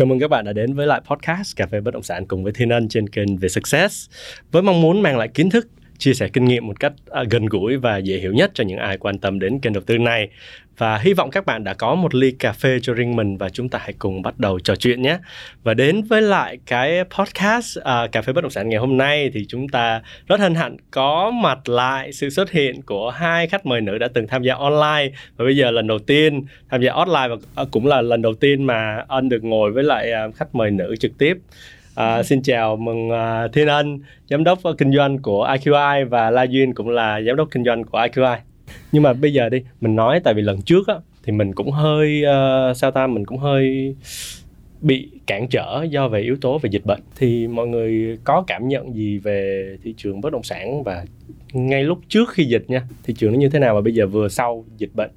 Chào mừng các bạn đã đến với lại podcast Cà phê Bất Động Sản cùng với Thiên Ân trên kênh về Success. Với mong muốn mang lại kiến thức, chia sẻ kinh nghiệm một cách à, gần gũi và dễ hiểu nhất cho những ai quan tâm đến kênh đầu tư này. Và hy vọng các bạn đã có một ly cà phê cho riêng mình và chúng ta hãy cùng bắt đầu trò chuyện nhé. Và đến với lại cái podcast uh, cà phê bất động sản ngày hôm nay thì chúng ta rất hân hạnh có mặt lại sự xuất hiện của hai khách mời nữ đã từng tham gia online. Và bây giờ lần đầu tiên tham gia offline và à, cũng là lần đầu tiên mà anh được ngồi với lại khách mời nữ trực tiếp. À, xin chào mừng uh, Thiên Ân, giám đốc ờ, kinh doanh của IQI và La Duyên cũng là giám đốc kinh doanh của IQI nhưng mà bây giờ đi mình nói tại vì lần trước á thì mình cũng hơi uh, sao ta mình cũng hơi bị cản trở do về yếu tố về dịch bệnh. Thì mọi người có cảm nhận gì về thị trường bất động sản và ngay lúc trước khi dịch nha thị trường nó như thế nào và bây giờ vừa sau dịch bệnh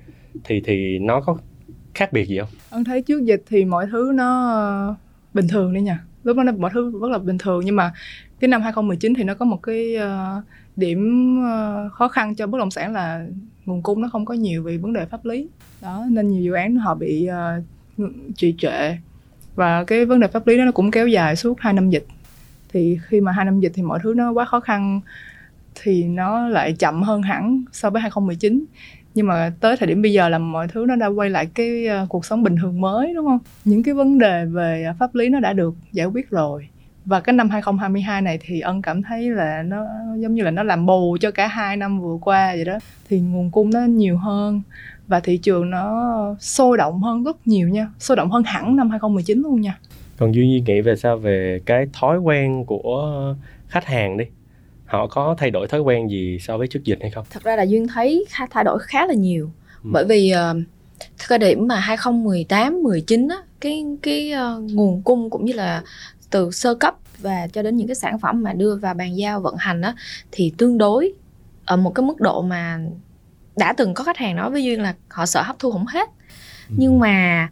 thì thì nó có khác biệt gì không? Ông thấy trước dịch thì mọi thứ nó ờ, bình thường đi nha lúc đó mọi thứ rất là bình thường. Nhưng mà cái năm 2019 thì nó có một cái uh, điểm uh, khó khăn cho bất động sản là nguồn cung nó không có nhiều vì vấn đề pháp lý. Đó nên nhiều dự án họ bị uh, trì trệ. Và cái vấn đề pháp lý đó nó cũng kéo dài suốt hai năm dịch. Thì khi mà hai năm dịch thì mọi thứ nó quá khó khăn thì nó lại chậm hơn hẳn so với 2019 nhưng mà tới thời điểm bây giờ là mọi thứ nó đã quay lại cái ờ, cuộc sống bình thường mới, đúng không? Những cái vấn đề về ờ, pháp lý nó đã được giải quyết rồi. Và cái năm 2022 này thì ân cảm thấy là nó giống như là nó làm bù cho cả hai năm vừa qua vậy đó. Thì nguồn cung nó nhiều hơn và thị trường nó sôi động hơn rất nhiều nha. Sôi động hơn hẳn năm 2019 luôn nha. Còn duy nghĩ về sao? Về cái thói quen của khách hàng đi họ có thay đổi thói quen gì so với trước dịch hay không thật ra là duyên thấy thay đổi khá là nhiều ừ. bởi vì uh, thời điểm mà 2018 19 á cái cái uh, nguồn cung cũng như là từ sơ cấp và cho đến những cái sản phẩm mà đưa vào bàn giao vận hành á thì tương đối ở một cái mức độ mà đã từng có khách hàng nói với duyên là họ sợ hấp thu không hết ừ. nhưng mà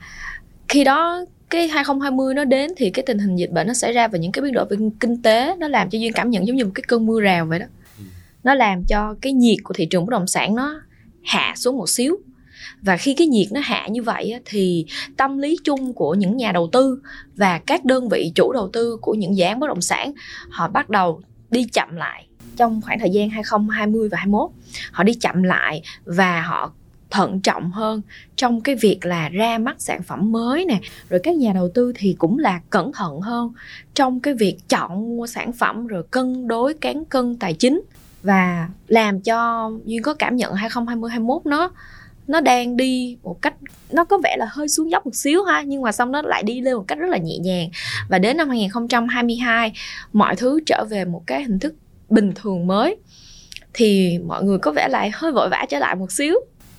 khi đó cái 2020 nó đến thì cái tình hình dịch bệnh nó xảy ra và những cái biến đổi về kinh tế nó làm cho duyên cảm nhận giống như một cái cơn mưa rào vậy đó. Ừ. nó làm cho cái nhiệt của thị trường bất động sản nó hạ xuống một xíu. Và khi cái nhiệt nó hạ như vậy thì tâm lý chung của những nhà đầu tư và các đơn vị chủ đầu tư của những dự án bất động sản họ bắt đầu đi chậm lại. Trong khoảng thời gian 2020 và 21 họ đi chậm lại và họ thận trọng hơn trong cái việc là ra mắt sản phẩm mới nè. Rồi các nhà đầu tư thì cũng là cẩn thận hơn trong cái việc chọn mua sản phẩm, rồi cân đối, cán cân tài chính. Và làm cho duyên có cảm nhận 2020 21 nó nó đang đi một cách, nó có vẻ là hơi xuống dốc một xíu ha, nhưng mà xong nó lại đi lên một cách rất là nhẹ nhàng. Và đến năm 2022 mọi thứ trở về một cái hình thức bình thường mới. Thì mọi người có vẻ lại hơi vội vã trở lại một xíu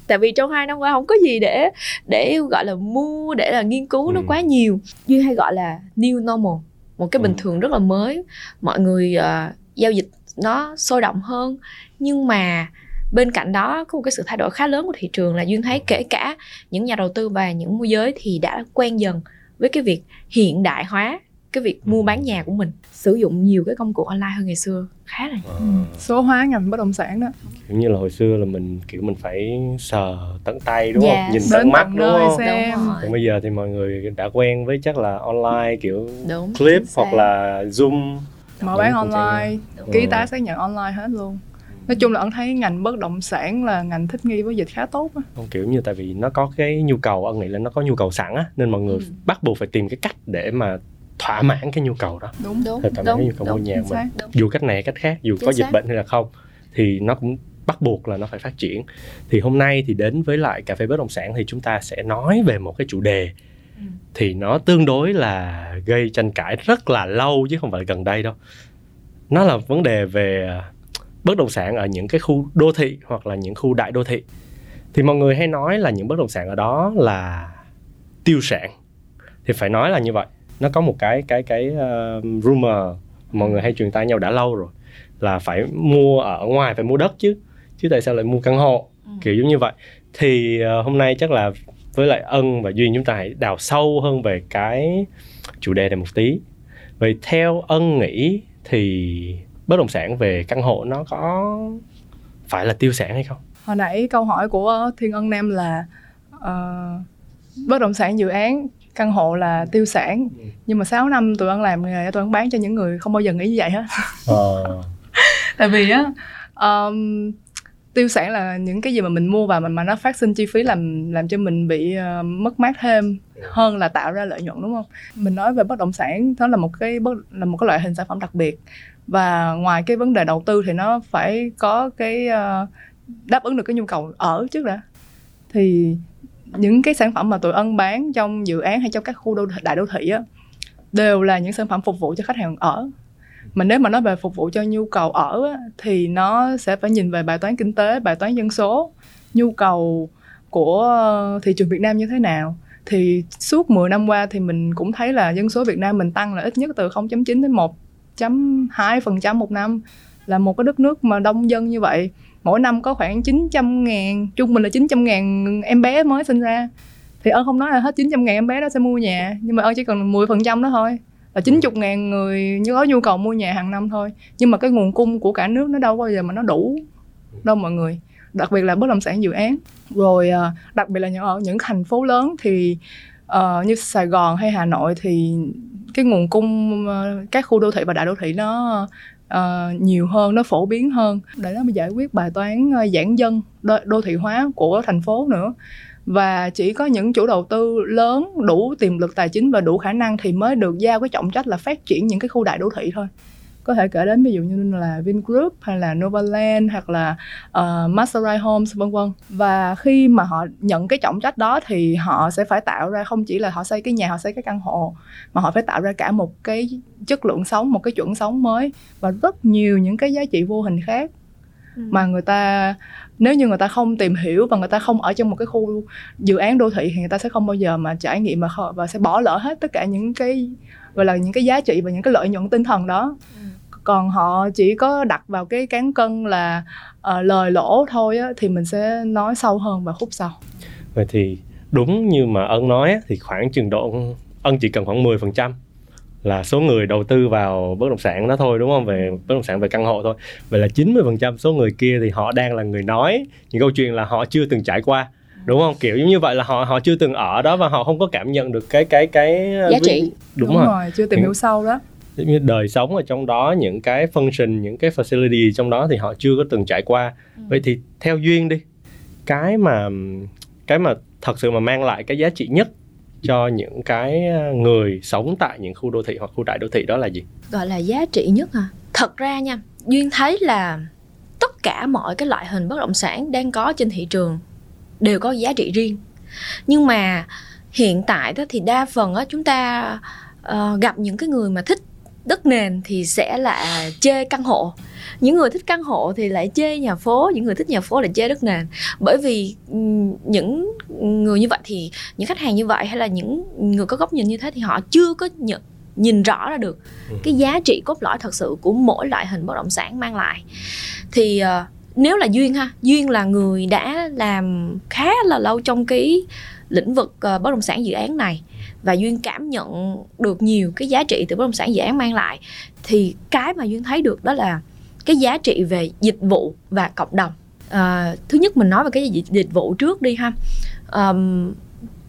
tại vì trong hai năm qua không có gì để để gọi là mua để là nghiên cứu ừ. nó quá nhiều duy hay gọi là new normal một cái bình ừ. thường rất là mới mọi người uh, giao dịch nó sôi động hơn nhưng mà bên cạnh đó có một cái sự thay đổi khá lớn của thị trường là duyên thấy kể cả những nhà đầu tư và những môi giới thì đã quen dần với cái việc hiện đại hóa cái việc mua bán nhà của mình. Sử dụng nhiều cái công cụ online hơn ngày xưa khá là à. số hóa ngành bất động sản đó. Kiểu như là hồi xưa là mình kiểu mình phải sờ tận tay đúng yeah. không? Nhìn tận mắt đúng không? xem. còn bây giờ thì mọi người đã quen với chắc là online kiểu đúng, clip hoặc là zoom. Mở bán online ký tá xác nhận online hết luôn. Nói chung là ân thấy ngành bất động sản là ngành thích nghi với dịch khá tốt á. Không kiểu như tại vì nó có cái nhu cầu ân nghĩ là nó có nhu cầu sẵn á nên mọi người ừ. bắt buộc phải tìm cái cách để mà thỏa mãn cái nhu cầu đó. Đúng đúng thỏa mãn cái nhu cầu mua nhà mình. đúng. dù cách này cách khác dù Chính có dịch bệnh hay là không thì nó cũng bắt buộc là nó phải phát triển. Thì hôm nay thì đến với lại cà phê bất động sản thì chúng ta sẽ nói về một cái chủ đề ừ. thì nó tương đối là gây tranh cãi rất là lâu chứ không phải gần đây đâu. Nó là vấn đề về bất động sản ở những cái khu đô thị hoặc là những khu đại đô thị. Thì mọi người hay nói là những bất động sản ở đó là tiêu sản. Thì phải nói là như vậy nó có một cái cái cái uh, rumor mọi người hay truyền tai nhau đã lâu rồi là phải mua ở ngoài phải mua đất chứ chứ tại sao lại mua căn hộ? Ừ. kiểu giống như vậy. Thì uh, hôm nay chắc là với lại ân và duyên chúng ta hãy đào sâu hơn về cái chủ đề này một tí. Vậy theo ân nghĩ thì bất động sản về căn hộ nó có phải là tiêu sản hay không? Hồi nãy câu hỏi của thiên ân nam là uh, bất động sản dự án căn hộ là tiêu sản. Ừ. nhưng mà 6 năm tụi ăn làm nghề tụi ăn bán cho những người không bao giờ nghĩ như vậy hết. Ờ. tại vì á um, tiêu sản là những cái gì mà mình mua vào mà, mà nó phát sinh chi phí làm làm cho mình bị uh, mất mát thêm hơn là tạo ra lợi nhuận đúng không? Mình nói về bất động sản nó là một cái bất là một cái loại hình sản phẩm đặc biệt. Và ngoài cái vấn đề đầu tư thì nó phải có cái uh, đáp ứng được cái nhu cầu ở trước đã. Thì những cái sản phẩm mà tụi ân bán trong dự án hay trong các khu đô đại đô thị á đều là những sản phẩm phục vụ cho khách hàng ở. Mà nếu mà nói về phục vụ cho nhu cầu ở á, thì nó sẽ phải nhìn về bài toán kinh tế bài toán dân số nhu cầu của thị trường Việt Nam như thế nào. Thì suốt 10 năm qua thì mình cũng thấy là dân số Việt Nam mình tăng là ít nhất từ 0.9 đến 1.2% một năm là một cái đất nước mà đông dân như vậy mỗi năm có khoảng 900 ngàn trung bình là 900 ngàn em bé mới sinh ra. Thì ơn không nói là hết 900 ngàn em bé đó sẽ mua nhà nhưng mà ơn chỉ cần 10 phần trăm đó thôi. Là 90 ngàn người có nhu cầu mua nhà hàng năm thôi. Nhưng mà cái nguồn cung của cả nước nó đâu bao giờ mà nó đủ đâu mọi người. Đặc biệt là bất động sản dự án. Rồi à, đặc biệt là những ở những thành phố lớn thì ờ, như Sài Gòn hay Hà Nội thì cái nguồn cung ờ, các khu đô thị và đại đô thị nó uh, nhiều hơn nó phổ biến hơn. Để nó giải quyết bài toán ờ, giãn dân đô, đô thị hóa của thành phố nữa. Và chỉ có những chủ đầu tư lớn đủ tiềm lực tài chính và đủ khả năng thì mới được giao cái trọng trách là phát triển những cái khu đại đô thị thôi có thể kể đến ví dụ như là Vingroup hay là Novaland hoặc là uh, Masterai Homes vân vân và khi mà họ nhận cái trọng trách đó thì họ sẽ phải tạo ra không chỉ là họ xây cái nhà họ xây cái căn hộ mà họ phải tạo ra cả một cái chất lượng sống một cái chuẩn sống mới và rất nhiều những cái giá trị vô hình khác Ừ. mà người ta nếu như người ta không tìm hiểu và người ta không ở trong một cái khu dự án đô thị thì người ta sẽ không bao giờ mà trải nghiệm mà và sẽ bỏ lỡ hết tất cả những cái gọi là những cái giá trị và những cái lợi nhuận tinh thần đó Ừ. còn họ chỉ có đặt vào cái cán cân là ờ, lời lỗ thôi á, thì mình sẽ nói sâu hơn vào khúc sau. Vậy thì đúng như mà ân nói thì khoảng chừng độ ân chỉ cần khoảng 10% là số người đầu tư vào bất động sản đó thôi đúng không? Về bất động sản về căn hộ thôi. Vậy là 90% số người kia thì họ đang là người nói những câu chuyện là họ chưa từng trải qua đúng không? Kiểu giống như vậy là họ họ chưa từng ở đó và họ không có cảm nhận được cái cái cái Giá trị. đúng, rồi. chưa tìm hiểu sâu đó như đời sống ở trong đó những cái function những cái facility trong đó thì họ chưa có từng trải qua. Ừ. vậy thì theo duyên đi cái mà cái mà thật sự mà mang lại cái giá trị nhất cho những cái ờ, người sống tại những khu đô thị hoặc khu đại đô thị đó là gì? Gọi là giá trị nhất à thật ra nha duyên thấy là tất cả mọi cái loại hình bất động sản đang có trên thị trường đều có giá trị riêng. Nhưng mà hiện tại đó thì đa phần á chúng ta ờ, gặp những cái người mà thích đất nền thì sẽ là chê căn hộ. Những người thích căn hộ thì lại chê nhà phố những người thích nhà phố lại chê đất nền. Bởi vì những người như vậy thì những khách hàng như vậy hay là những người có góc nhìn như thế thì họ chưa có nhận nhìn rõ ra được cái giá trị cốt lõi thật sự của mỗi loại hình bất động sản mang lại. Thì ờ, nếu là duyên ha duyên là người đã làm khá là lâu trong cái lĩnh vực ờ, bất động sản dự án này và duyên cảm nhận được nhiều cái giá trị từ bất động sản dự án mang lại thì cái mà duyên thấy được đó là cái giá trị về dịch vụ và cộng đồng. À, thứ nhất mình nói về cái dịch, dịch vụ trước đi ha. À,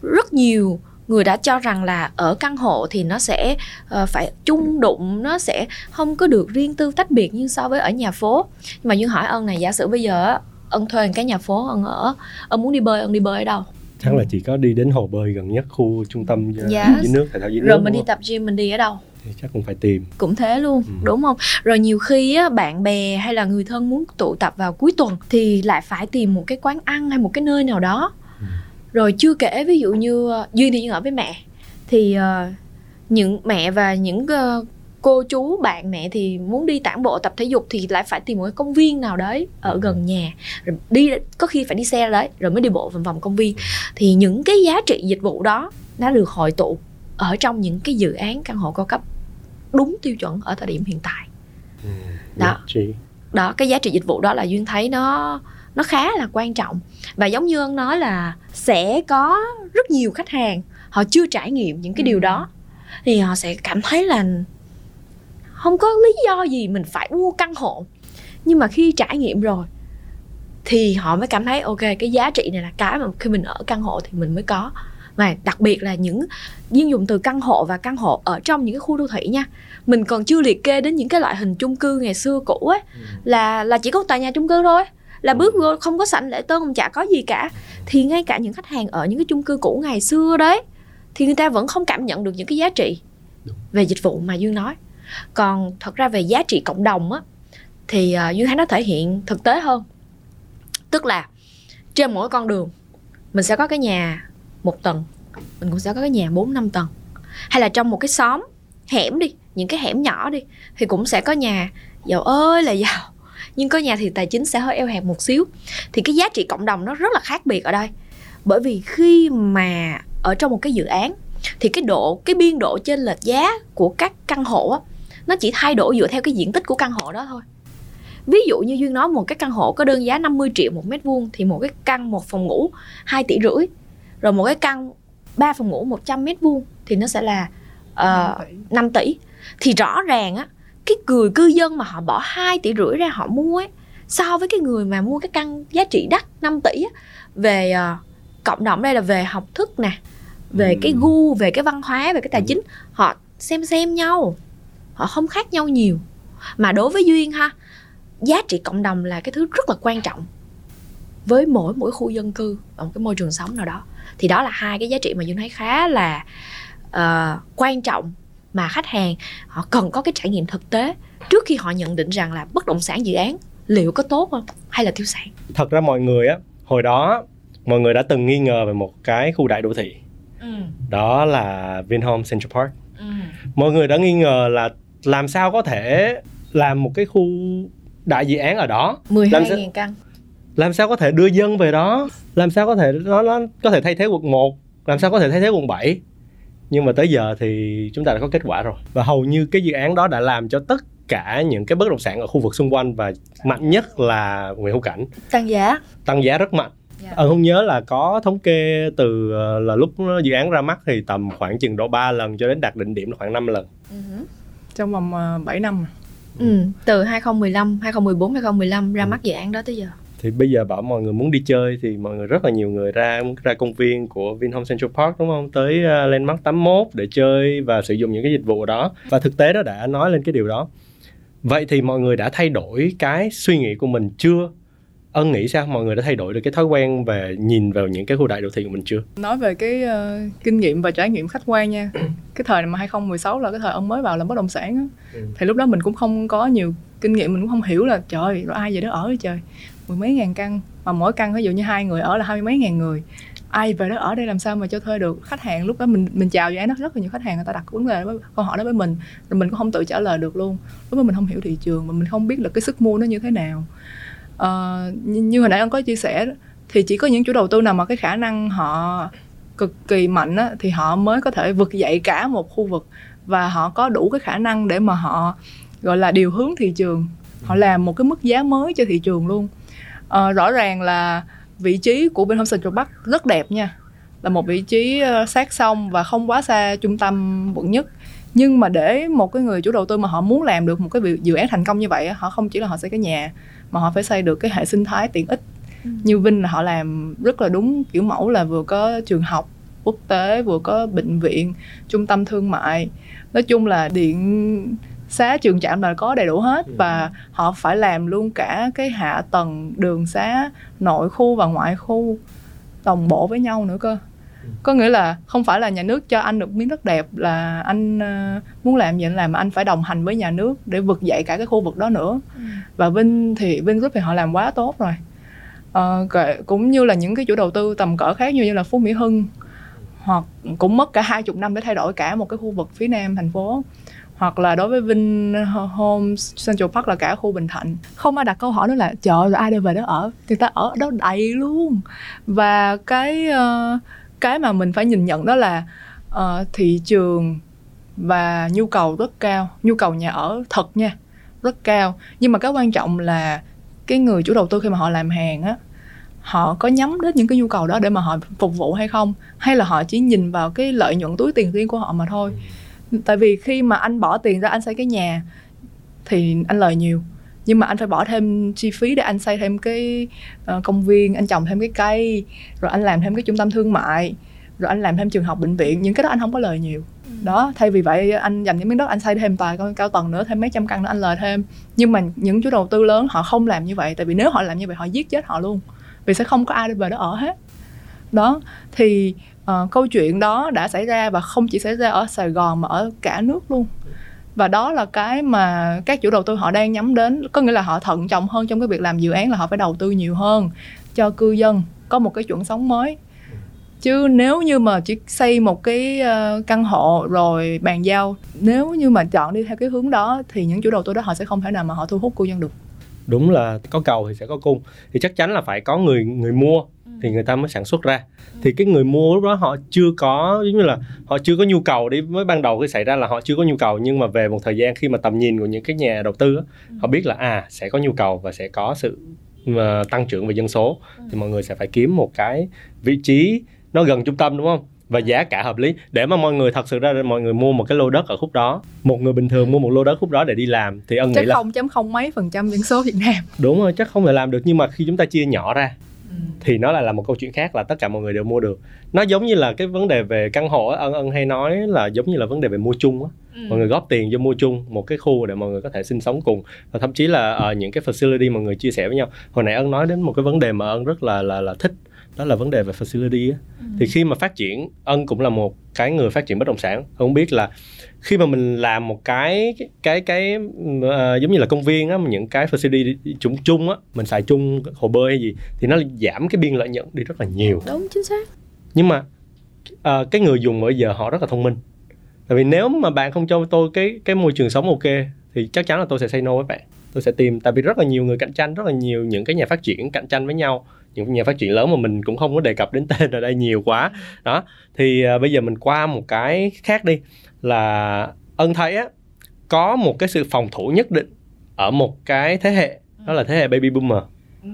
rất nhiều người đã cho rằng là ở căn hộ thì nó sẽ uh, phải chung đụng nó sẽ không có được riêng tư tách biệt như so với ở nhà phố. Nhưng mà duyên hỏi ân này giả sử bây giờ ân thuê một cái nhà phố ân ở ân muốn đi bơi ân đi bơi ở đâu? Chắc là chỉ có đi đến hồ bơi gần nhất khu trung tâm ờ, Yes. dưới nước thể thao dưới nước rồi mình đi tập gym mình đi ở đâu? Thì chắc cũng phải tìm. Cũng thế luôn Ừ. đúng không? Rồi nhiều khi á, bạn bè hay là người thân muốn tụ tập vào cuối tuần thì lại phải tìm một cái quán ăn hay một cái nơi nào đó. Ừ. rồi chưa kể ví dụ như ờ, duyên thì duyên ở với mẹ. Thì ờ, những mẹ và những ờ, cô chú bạn mẹ thì muốn đi tản bộ tập thể dục thì lại phải tìm một cái công viên nào đấy ở Ừ. gần nhà rồi đi có khi phải đi xe đấy rồi mới đi bộ vòng vòng công viên thì những cái giá trị dịch vụ đó nó được hội tụ ở trong những cái dự án căn hộ cao cấp đúng tiêu chuẩn ở thời điểm hiện tại Ừ. Đó. Đó cái giá trị dịch vụ đó là duyên thấy nó nó khá là quan trọng và giống như ân nói là sẽ có rất nhiều khách hàng họ chưa trải nghiệm những cái điều Ừ. đó thì họ sẽ cảm thấy là không có lý do gì mình phải mua căn hộ. Nhưng mà khi trải nghiệm rồi thì họ mới cảm thấy ok cái giá trị này là cái mà khi mình ở căn hộ thì mình mới có. Và đặc biệt là những viên dụng từ căn hộ và căn hộ ở trong những cái khu đô thị nha mình còn chưa liệt kê đến những cái loại hình chung cư ngày xưa cũ ấy. Là là chỉ có tòa nhà chung cư thôi là bước vô không có sảnh lễ tân không chả có gì cả. Thì ngay cả những khách hàng ở những cái chung cư cũ ngày xưa đấy thì người ta vẫn không cảm nhận được những cái giá trị về dịch vụ mà dương nói còn thật ra về giá trị cộng đồng á thì uh, dương nó thể hiện thực tế hơn. Tức là trên mỗi con đường mình sẽ có cái nhà một tầng mình cũng sẽ có cái nhà bốn năm tầng. Hay là trong một cái xóm hẻm đi những cái hẻm nhỏ đi thì cũng sẽ có nhà giàu ơi là giàu nhưng có nhà thì tài chính sẽ hơi eo hẹp một xíu. Thì cái giá trị cộng đồng nó rất là khác biệt ở đây. Bởi vì khi mà ở trong một cái dự án thì cái độ cái biên độ trên lệch giá của các căn hộ á nó chỉ thay đổi dựa theo cái diện tích của căn hộ đó thôi. Ví dụ như duyên nói một cái căn hộ có đơn giá 50 triệu một mét vuông thì một cái căn một phòng ngủ 2 tỷ rưỡi rồi một cái căn 3 phòng ngủ 100 mét vuông thì nó sẽ là uh, 5 tỷ. thì rõ ràng á cái người cư dân mà họ bỏ 2 tỷ rưỡi ra họ mua ấy so với cái người mà mua cái căn giá trị đắt 5 tỷ á, về uh, cộng đồng đây là về học thức nè về ừ. cái gu về cái văn hóa về cái tài chính họ xem xem nhau họ không khác nhau nhiều. Mà đối với duyên ha giá trị cộng đồng là cái thứ rất là quan trọng. Với mỗi mỗi khu dân cư ở một cái môi trường sống nào đó thì đó là hai cái giá trị mà duyên thấy khá là uh, quan trọng mà khách hàng họ cần có cái trải nghiệm thực tế trước khi họ nhận định rằng là bất động sản dự án liệu có tốt không hay là tiêu sản thật ra mọi người á hồi đó mọi người đã từng nghi ngờ về một cái khu đại đô thị. Ừ. đó là Vinhome Central Park. Ừ. mọi người đã nghi ngờ là làm sao có thể làm một cái khu đại dự án ở đó? 12 000 căn. Làm sao có thể đưa dân về đó? Làm sao có thể nó nó có thể thay thế quận 1 làm sao có thể thay thế quận 7 nhưng mà tới giờ thì chúng ta đã có kết quả rồi. Và hầu như cái dự án đó đã làm cho tất cả những cái bất động sản ở khu vực xung quanh và mạnh nhất là Nguyễn Hữu Cảnh. Tăng giá. Tăng giá rất mạnh. Yeah. Ờ không nhớ là có thống kê từ ờ, là lúc dự án ra mắt thì tầm khoảng chừng độ 3 lần cho đến đạt đỉnh điểm là khoảng 5 lần. Uh-huh. Trong vòng uh, ờ, 7 năm. Ừ, từ 2015, 2014, 2015 ra ừ. mắt dự án đó tới giờ. Thì bây giờ bảo mọi người muốn đi chơi thì mọi người rất là nhiều người ra ra công viên của Vinhome Central Park đúng không? Tới uh, Landmark 81 để chơi và sử dụng những cái dịch vụ đó. Và thực tế đó đã nói lên cái điều đó. Vậy thì mọi người đã thay đổi cái suy nghĩ của mình chưa ân nghĩ sao? Mọi người đã thay đổi được cái thói quen về nhìn vào những cái khu đại đô thị của mình chưa? Nói về cái uh, kinh nghiệm và trải nghiệm khách quan nha. Cái thời mà 2016 là cái thời ông mới vào làm bất động sản á. Ừ. thì lúc đó mình cũng không có nhiều kinh nghiệm mình cũng không hiểu là trời rồi ai về đó ở vậy trời? Mười mấy ngàn căn mà mỗi căn ví dụ như hai người ở là hai mươi mấy ngàn người. Ai về đó ở đây làm sao mà cho thuê được khách hàng? Lúc đó mình mình chào dự án đó rất là nhiều khách hàng người ta đặt vấn đề đó, câu hỏi đó với mình rồi mình cũng không tự trả lời được luôn. Lúc đó mình không hiểu thị trường mà mình không biết là cái sức mua nó như thế nào uh, như hồi nãy ông có chia sẻ thì chỉ có những chủ đầu tư nào mà cái khả năng họ cực kỳ mạnh á, thì họ mới có thể vực dậy cả một khu vực và họ có đủ cái khả năng để mà họ gọi là điều hướng thị trường. Họ làm một cái mức giá mới cho thị trường luôn. À, rõ ràng là vị trí của bên Home Central Park rất đẹp nha là một vị trí ờ, sát sông và không quá xa trung tâm quận nhất. Nhưng mà để một cái người chủ đầu tư mà họ muốn làm được một cái dự án thành công như vậy họ không chỉ là họ xây cái nhà mà họ phải xây được cái hệ sinh thái tiện ích ừ. như Vinh là họ làm rất là đúng kiểu mẫu là vừa có trường học quốc tế vừa có bệnh viện trung tâm thương mại nói chung là điện xá trường trạm là có đầy đủ hết ừ. và họ phải làm luôn cả cái hạ tầng đường xá nội khu và ngoại khu đồng bộ với nhau nữa cơ có nghĩa là không phải là nhà nước cho anh được miếng đất đẹp là anh uh, muốn làm gì anh làm mà anh phải đồng hành với nhà nước để vực dậy cả cái khu vực đó nữa. Ừ. và vinh thì vinh group thì họ làm quá tốt rồi. Uh, cũng như là những cái chủ đầu tư tầm cỡ khác như là phú mỹ hưng hoặc cũng mất cả hai chục năm để thay đổi cả một cái khu vực phía nam thành phố. Hoặc là đối với Vin Home Central Park là cả khu Bình Thạnh. Không ai đặt câu hỏi đó là trời rồi ai đi về đó ở? Thì ta ở đó đầy luôn. Và cái uh, cái mà mình phải nhìn nhận đó là uh, thị trường và nhu cầu rất cao nhu cầu nhà ở thật nha rất cao. Nhưng mà cái quan trọng là cái người chủ đầu tư khi mà họ làm hàng á họ có nhắm đến những cái nhu cầu đó để mà họ phục vụ hay không? Hay là họ chỉ nhìn vào cái lợi nhuận túi tiền riêng của họ mà thôi? Tại vì khi mà anh bỏ tiền ra anh xây cái nhà thì anh lời nhiều nhưng mà anh phải bỏ thêm chi phí để anh xây thêm cái uh, công viên anh trồng thêm cái cây rồi anh làm thêm cái trung tâm thương mại rồi anh làm thêm trường học bệnh viện. Những cái đó anh không có lời nhiều. Đó thay vì vậy anh dành những miếng đất anh xây thêm tòa cao tầng nữa thêm mấy trăm căn nữa anh lời thêm. Nhưng mà những chủ đầu tư lớn họ không làm như vậy. Tại vì nếu họ làm như vậy họ giết chết họ luôn. Vì sẽ không có ai về đó ở hết. Đó thì uh, câu chuyện đó đã xảy ra và không chỉ xảy ra ở Sài Gòn mà ở cả nước luôn và đó là cái mà các chủ đầu tư họ đang nhắm đến. Có nghĩa là họ thận trọng hơn trong cái việc làm dự án là họ phải đầu tư nhiều hơn cho cư dân, có một cái chuẩn sống mới. Chứ nếu như mà chỉ xây một cái ờ, căn hộ rồi bàn giao, nếu như mà chọn đi theo cái hướng đó thì những chủ đầu tư đó họ sẽ không thể nào mà họ thu hút cư dân được. Đúng là có cầu thì sẽ có cung. Thì chắc chắn là phải có người người mua ừ. thì người ta mới sản xuất ra ừ. thì cái người mua lúc đó họ chưa có giống như là họ chưa có nhu cầu đi mới ban đầu khi xảy ra là họ chưa có nhu cầu nhưng mà về một thời gian khi mà tầm nhìn của những cái nhà đầu tư á, ừ. họ biết là à sẽ có nhu cầu và sẽ có sự mà tăng trưởng về dân số thì mọi người sẽ phải kiếm một cái vị trí nó gần trung tâm đúng không và giá cả hợp lý để mà mọi người thật sự ra mọi người mua một cái lô đất ở khúc đó một người bình thường mua một lô đất khúc đó để đi làm thì ân chắc nghĩ là không chấm không mấy phần trăm dân số Việt Nam đúng rồi chắc không thể làm được nhưng mà khi chúng ta chia nhỏ ra ừ. Thì nó lại là một câu chuyện khác là tất cả mọi người đều mua được nó giống như là cái vấn đề về căn hộ ân ân hay nói là giống như là vấn đề về mua chung á ừ. mọi người góp tiền cho mua chung một cái khu để mọi người có thể sinh sống cùng và thậm chí là uh, những cái facility mọi người chia sẻ với nhau hồi nãy ân nói đến một cái vấn đề mà ân rất là là là thích đó là vấn đề về facility á. Ừ. thì khi mà phát triển ân cũng là một cái người phát triển bất động sản không biết là khi mà mình làm một cái cái cái uh, giống như là công viên á những cái facility chung chung á mình xài chung hồ bơi hay gì thì nó giảm cái biên lợi nhuận đi rất là nhiều. Đúng chính xác. Nhưng mà uh, cái người dùng bây giờ họ rất là thông minh. Tại vì nếu mà bạn không cho tôi cái cái môi trường sống ok thì chắc chắn là tôi sẽ say no với bạn. Tôi sẽ tìm tại vì rất là nhiều người cạnh tranh rất là nhiều những cái nhà phát triển cạnh tranh với nhau. Những nhà phát triển lớn mà mình cũng không có đề cập đến tên ở đây nhiều quá. Đó thì uh, bây giờ mình qua một cái khác đi là ân thấy á có một cái sự phòng thủ nhất định ở một cái thế hệ đó là thế hệ baby boomer ừ.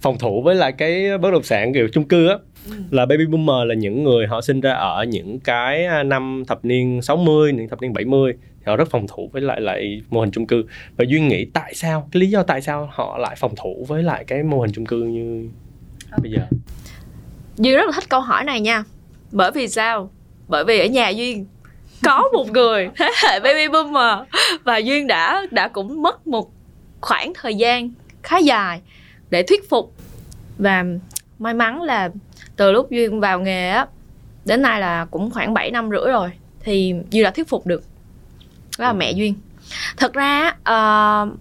phòng thủ với lại cái bất động sản kiểu chung cư á ừ. là baby boomer là những người họ sinh ra ở những cái à, năm thập niên 60, những thập niên 70 họ rất phòng thủ với lại lại mô hình chung cư và duyên nghĩ tại sao cái lý do tại sao họ lại phòng thủ với lại cái mô hình chung cư như okay. bây giờ Duyên rất là thích câu hỏi này nha bởi vì sao bởi vì ở nhà duyên có một người. Thế hệ baby boomer. Và duyên đã đã cũng mất một khoảng thời gian khá dài để thuyết phục. Và may mắn là từ lúc duyên vào nghề á đến nay là cũng khoảng 7 năm rưỡi rồi thì duyên đã thuyết phục được. Đó là mẹ duyên. Thật ra uh,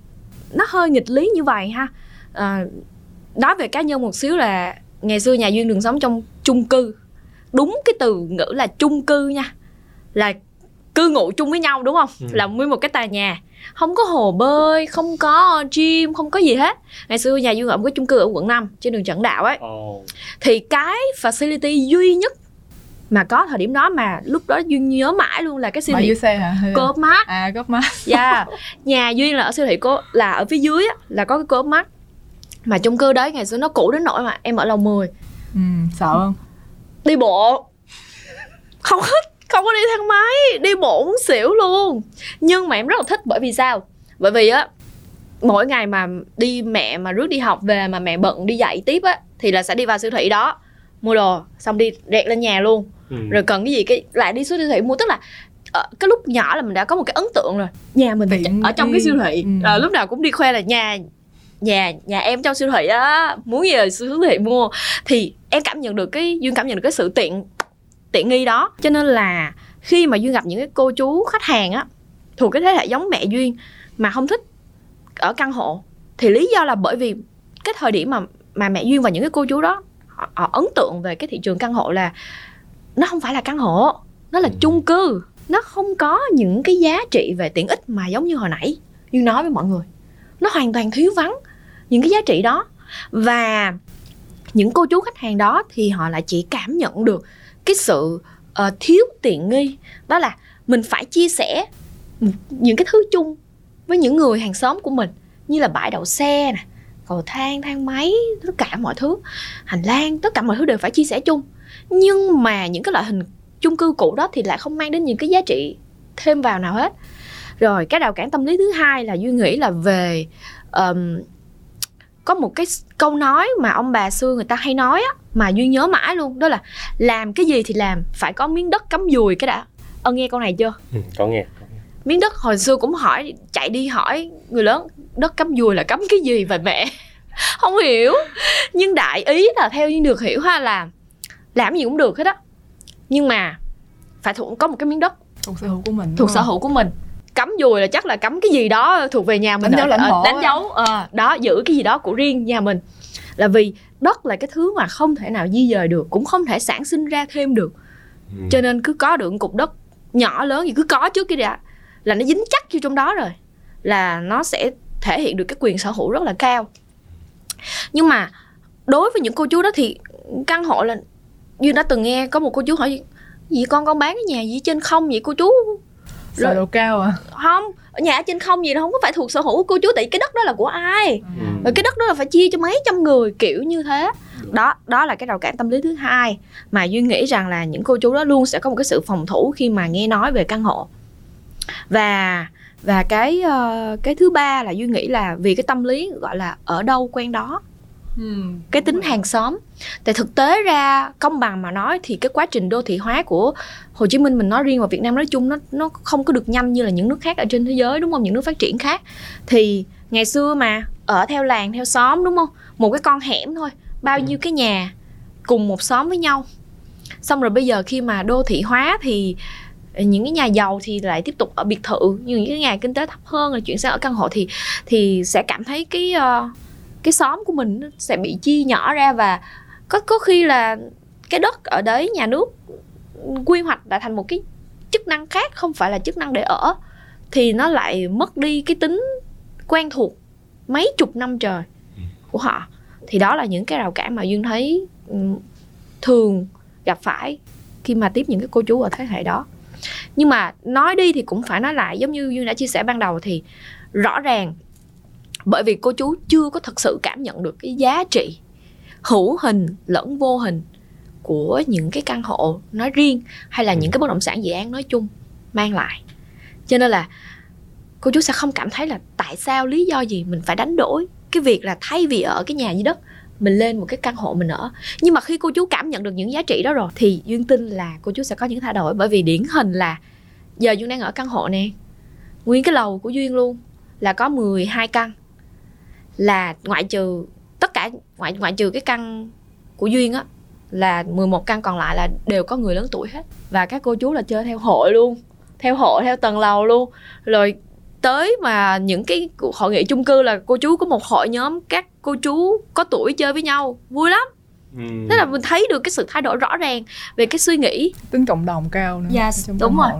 nó hơi nghịch lý như vậy ha. Uh, nói về cá nhân một xíu là ngày xưa nhà duyên đường sống trong chung cư. Đúng cái từ ngữ là chung cư nha là cư ngụ chung với nhau đúng không? Ừ. là nguyên một cái tòa nhà. Không có hồ bơi không có gym không có gì hết. Ngày xưa nhà duyên ở một cái chung cư ở quận 5 trên đường trần đạo ấy. Oh. thì cái facility duy nhất mà có thời điểm đó mà lúc đó duyên nhớ mãi luôn là cái siêu thị xe hả? Cốp mát à cốp mát dạ. Yeah. nhà duyên là ở siêu thị cô là ở phía dưới á, là có cái cốp mát mà chung cư đấy ngày xưa nó cũ đến nỗi mà em ở lầu 10 ừ, sợ không? Đi bộ. Không thích không có đi thang máy đi bộ muốn xỉu luôn. Nhưng mà em rất là thích bởi vì sao? Bởi vì á mỗi ngày mà đi mẹ mà rước đi học về mà mẹ bận đi dạy tiếp á thì là sẽ đi vào siêu thị đó mua đồ xong đi rẹt lên nhà luôn. Ừ. rồi cần cái gì cái lại đi siêu thị mua. Tức là ở ờ, cái lúc nhỏ là mình đã có một cái ấn tượng rồi. Nhà mình Tiện ở trong cái siêu thị. Ừ. à, lúc nào cũng đi khoe là nhà nhà nhà em trong siêu thị á muốn gì siêu thị mua. Thì em cảm nhận được cái duyên cảm nhận được cái sự tiện tiện nghi đó. Cho nên là khi mà duyên gặp những cái cô chú khách hàng á thuộc cái thế hệ giống mẹ duyên mà không thích ở căn hộ thì lý do là bởi vì cái thời điểm mà mà mẹ duyên và những cái cô chú đó họ, họ ấn tượng về cái thị trường căn hộ là nó không phải là căn hộ nó là chung cư. Nó không có những cái giá trị về tiện ích mà giống như hồi nãy duyên nói với mọi người. Nó hoàn toàn thiếu vắng những cái giá trị đó. Và những cô chú khách hàng đó thì họ lại chỉ cảm nhận được cái sự uh, thiếu tiện nghi. Đó là mình phải chia sẻ những cái thứ chung với những người hàng xóm của mình như là bãi đậu xe nè cầu thang thang máy tất cả mọi thứ. Hành lang tất cả mọi thứ đều phải chia sẻ chung. Nhưng mà những cái loại hình chung cư cũ đó thì lại không mang đến những cái giá trị thêm vào nào hết. Rồi cái rào cản tâm lý thứ hai là duy nghĩ là về um, có một cái câu nói mà ông bà xưa người ta hay nói á mà duyên nhớ mãi luôn đó là làm cái gì thì làm phải có miếng đất cắm dùi cái đã. Ơ nghe câu này chưa? Ừ, có nghe. Miếng đất hồi xưa cũng hỏi chạy đi hỏi người lớn đất cắm dùi là cắm cái gì vậy mẹ? Không hiểu. Nhưng đại ý là theo như được hiểu ha là làm gì cũng được hết á. Nhưng mà phải thuộc có một cái miếng đất thuộc sở hữu của mình thuộc sở hữu của mình cắm dùi là chắc là cắm cái gì đó thuộc về nhà mình Đánh dấu lãnh Ờ, thổ đánh dấu ờ, đó giữ cái gì đó của riêng nhà mình. Là vì đất là cái thứ mà không thể nào di dời được cũng không thể sản sinh ra thêm được. Ừ. cho nên cứ có được một cục đất nhỏ lớn gì cứ có trước cái đã. Là nó dính chắc vô trong đó rồi. Là nó sẽ thể hiện được cái quyền sở hữu rất là cao. Nhưng mà đối với những cô chú đó thì căn hộ là duyên đã từng nghe có một cô chú hỏi gì con con bán cái nhà gì trên không vậy cô chú sở độ cao à? Không ở nhà ở trên không gì đâu không có phải thuộc sở hữu của cô chú tại cái đất đó là của ai? Ừ. rồi cái đất đó là phải chia cho mấy trăm người kiểu như thế. Đó đó là cái rào cản tâm lý thứ hai mà duyên nghĩ rằng là những cô chú đó luôn sẽ có một cái sự phòng thủ khi mà nghe nói về căn hộ. Và và cái ờ, cái thứ ba là duyên nghĩ là vì cái tâm lý gọi là ở đâu quen đó ừ. cái tính hàng xóm. Tại thực tế ra công bằng mà nói thì cái quá trình đô thị hóa của Hồ Chí Minh mình nói riêng và Việt Nam nói chung nó nó không có được nhanh như là những nước khác ở trên thế giới đúng không? Những nước phát triển khác. Thì ngày xưa mà ở theo làng theo xóm đúng không? Một cái con hẻm thôi bao nhiêu cái nhà cùng một xóm với nhau. Xong rồi bây giờ khi mà đô thị hóa thì những cái nhà giàu thì lại tiếp tục ở biệt thự nhưng những cái nhà kinh tế thấp hơn là chuyển sang ở căn hộ thì thì sẽ cảm thấy cái ờ, cái xóm của mình sẽ bị chia nhỏ ra và có có khi là cái đất ở đấy, nhà nước quy hoạch đã thành một cái chức năng khác, không phải là chức năng để ở, thì nó lại mất đi cái tính quen thuộc mấy chục năm trời của họ. Thì đó là những cái rào cản mà duyên thấy ừ, thường gặp phải khi mà tiếp những cái cô chú ở thế hệ đó. Nhưng mà nói đi thì cũng phải nói lại, giống như duyên đã chia sẻ ban đầu thì rõ ràng bởi vì cô chú chưa có thực sự cảm nhận được cái giá trị hữu hình lẫn vô hình của những cái căn hộ nói riêng hay là những cái bất động sản dự án nói chung mang lại. Cho nên là cô chú sẽ không cảm thấy là tại sao lý do gì mình phải đánh đổi cái việc là thay vì ở cái nhà dưới đất mình lên một cái căn hộ mình ở. Nhưng mà khi cô chú cảm nhận được những giá trị đó rồi thì duyên tin là cô chú sẽ có những thay đổi. Bởi vì điển hình là giờ duyên đang ở căn hộ nè. Nguyên cái lầu của duyên luôn là có 12 căn là ngoại trừ tất cả ngoại ngoại trừ cái căn của duyên á là 11 căn còn lại là đều có người lớn tuổi hết. Và các cô chú là chơi theo hội luôn theo hội theo tầng lầu luôn. Rồi tới mà những cái cuộc hội nghị chung cư là cô chú có một hội nhóm các cô chú có tuổi chơi với nhau vui lắm. Ừ. tức là mình thấy được cái sự thay đổi rõ ràng về cái suy nghĩ. Tính cộng đồng cao nữa Yes, trong đúng rồi.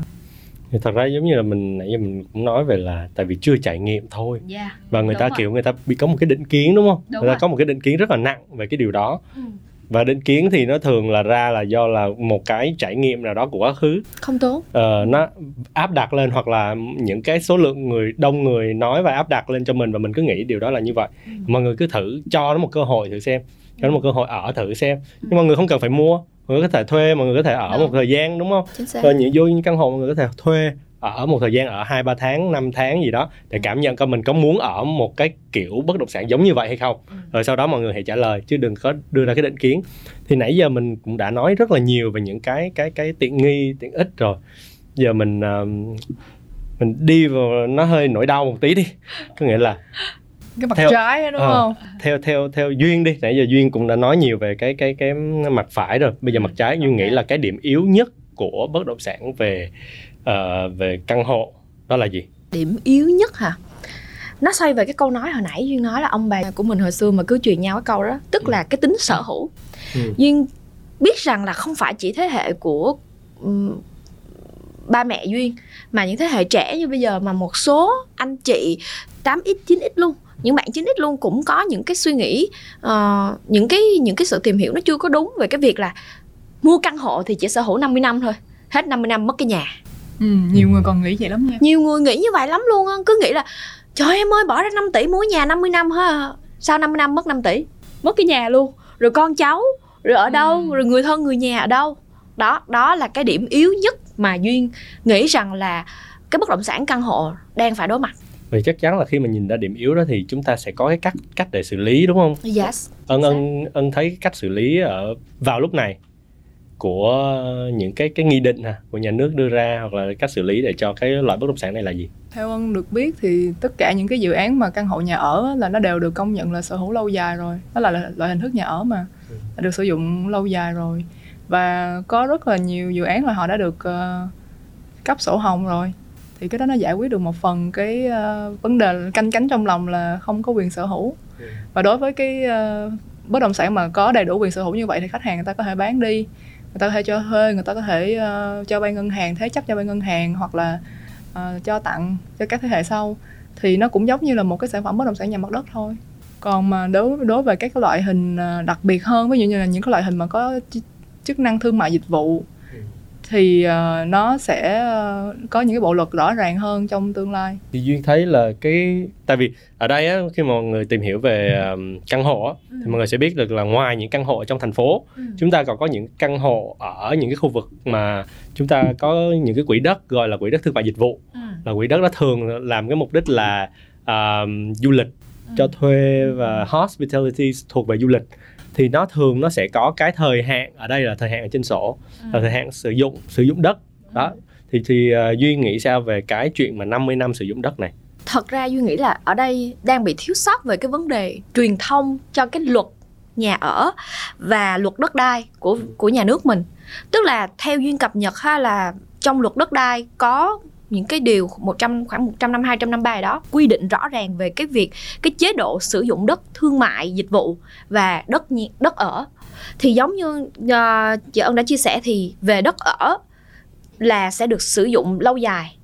Thì thật ra giống như là mình nãy giờ mình cũng nói về là tại vì chưa trải nghiệm thôi yeah. và người ta rồi. kiểu người ta bị có một cái định kiến đúng không Đúng người ta rồi. có một cái định kiến rất là nặng về cái điều đó Ừ. và định kiến thì nó thường là ra là do là một cái trải nghiệm nào đó của quá khứ không tốt ờ, nó áp đặt lên hoặc là những cái số lượng người đông người nói và áp đặt lên cho mình và mình cứ nghĩ điều đó là như vậy Ừ. mọi người cứ thử cho nó một cơ hội thử xem cho nó một cơ hội ở thử xem Ừ. nhưng mọi người không cần phải mua người có thể thuê mọi người có thể ở Đúng. một thời gian đúng không rồi những vô những căn hộ mọi người có thể thuê ở một thời gian ở hai ba tháng 5 tháng gì đó để Ừ. cảm nhận coi mình có muốn ở một cái kiểu bất động sản giống như vậy hay không Ừ. rồi sau đó mọi người hãy trả lời chứ đừng có đưa ra cái định kiến thì nãy giờ mình cũng đã nói rất là nhiều về những cái cái cái tiện nghi tiện ích rồi giờ mình um, mình đi vào nó hơi nỗi đau một tí đi có nghĩa là cái mặt Theo- trái đúng Ờ. không? theo theo theo duyên đi. Nãy giờ duyên cũng đã nói nhiều về cái cái cái mặt phải rồi. Bây giờ mặt trái duyên nghĩ là cái điểm yếu nhất của bất động sản về ờ, về căn hộ đó là gì? Điểm yếu nhất hả? Nó xoay về cái câu nói hồi nãy duyên nói là ông bà của mình hồi xưa mà cứ truyền nhau cái câu đó tức là cái tính sở hữu. Ừ. duyên biết rằng là không phải chỉ thế hệ của ừm, ba mẹ duyên mà những thế hệ trẻ như bây giờ mà một số anh chị 8x 9x luôn những bạn 9x luôn cũng có những cái suy nghĩ ờ, những cái những cái sự tìm hiểu nó chưa có đúng về cái việc là mua căn hộ thì chỉ sở hữu 50 năm thôi hết 50 năm mất cái nhà. Ừ, nhiều người còn nghĩ vậy lắm nha. Nhiều người nghĩ như vậy lắm luôn á cứ nghĩ là trời em ơi bỏ ra 5 tỷ mua nhà 50 năm ha sau 50 năm mất 5 tỷ? Mất cái nhà luôn. Rồi con cháu rồi ở đâu Ừ. rồi người thân người nhà ở đâu? Đó đó là cái điểm yếu nhất mà duyên nghĩ rằng là cái bất động sản căn hộ đang phải đối mặt Vì chắc chắn là khi mà nhìn ra điểm yếu đó thì chúng ta sẽ có cái cách cách để xử lý đúng không? yes Ân ân ân thấy cách xử lý ở vào lúc này của những cái cái nghị định của nhà nước đưa ra hoặc là cách xử lý để cho cái loại bất động sản này là gì? theo ân được biết thì tất cả những cái dự án mà căn hộ nhà ở là nó đều được công nhận là sở hữu lâu dài rồi đó là loại hình thức nhà ở mà Ừ. là được sử dụng lâu dài rồi và có rất là nhiều dự án là họ đã được ờ, cấp sổ hồng rồi thì cái đó nó giải quyết được một phần cái ờ, vấn đề canh cánh trong lòng là không có quyền sở hữu Ừ. và đối với cái ờ, bất động sản mà có đầy đủ quyền sở hữu như vậy thì khách hàng người ta có thể bán đi người ta có thể cho thuê người ta có thể ờ, cho vay ngân hàng thế chấp cho vay ngân hàng hoặc là ờ, cho tặng cho các thế hệ sau thì nó cũng giống như là một cái sản phẩm bất động sản nhà mặt đất thôi còn mà đối đối với các cái loại hình đặc biệt hơn ví dụ như là những cái loại hình mà có chức năng thương mại dịch vụ. Thì ờ, nó sẽ ờ, có những cái bộ luật rõ ràng hơn trong tương lai. Thì duyên thấy là cái tại vì ở đây á khi mà mọi người tìm hiểu về um, căn hộ á thì mọi người sẽ biết được là ngoài những căn hộ trong thành phố chúng ta còn có những căn hộ ở những cái khu vực mà chúng ta có những cái quỹ đất gọi là quỹ đất thương mại dịch vụ. Là quỹ đất đó thường làm cái mục đích là um, du lịch cho thuê và hospitality thuộc về du lịch thì nó thường nó sẽ có cái thời hạn ở đây là thời hạn ở trên sổ là thời hạn sử dụng sử dụng đất. Đó thì thì uh, duy nghĩ sao về cái chuyện mà 50 năm sử dụng đất này? Thật ra duy nghĩ là ở đây đang bị thiếu sót về cái vấn đề truyền thông cho cái luật nhà ở và luật đất đai của của nhà nước mình. Tức là theo duyên cập nhật ha là trong luật đất đai có những cái điều 100 khoảng 100 năm 200 năm 3 đó quy định rõ ràng về cái việc cái chế độ sử dụng đất thương mại dịch vụ và đất đất ở. Thì giống như uh, chị ân đã chia sẻ thì về đất ở là sẽ được sử dụng lâu dài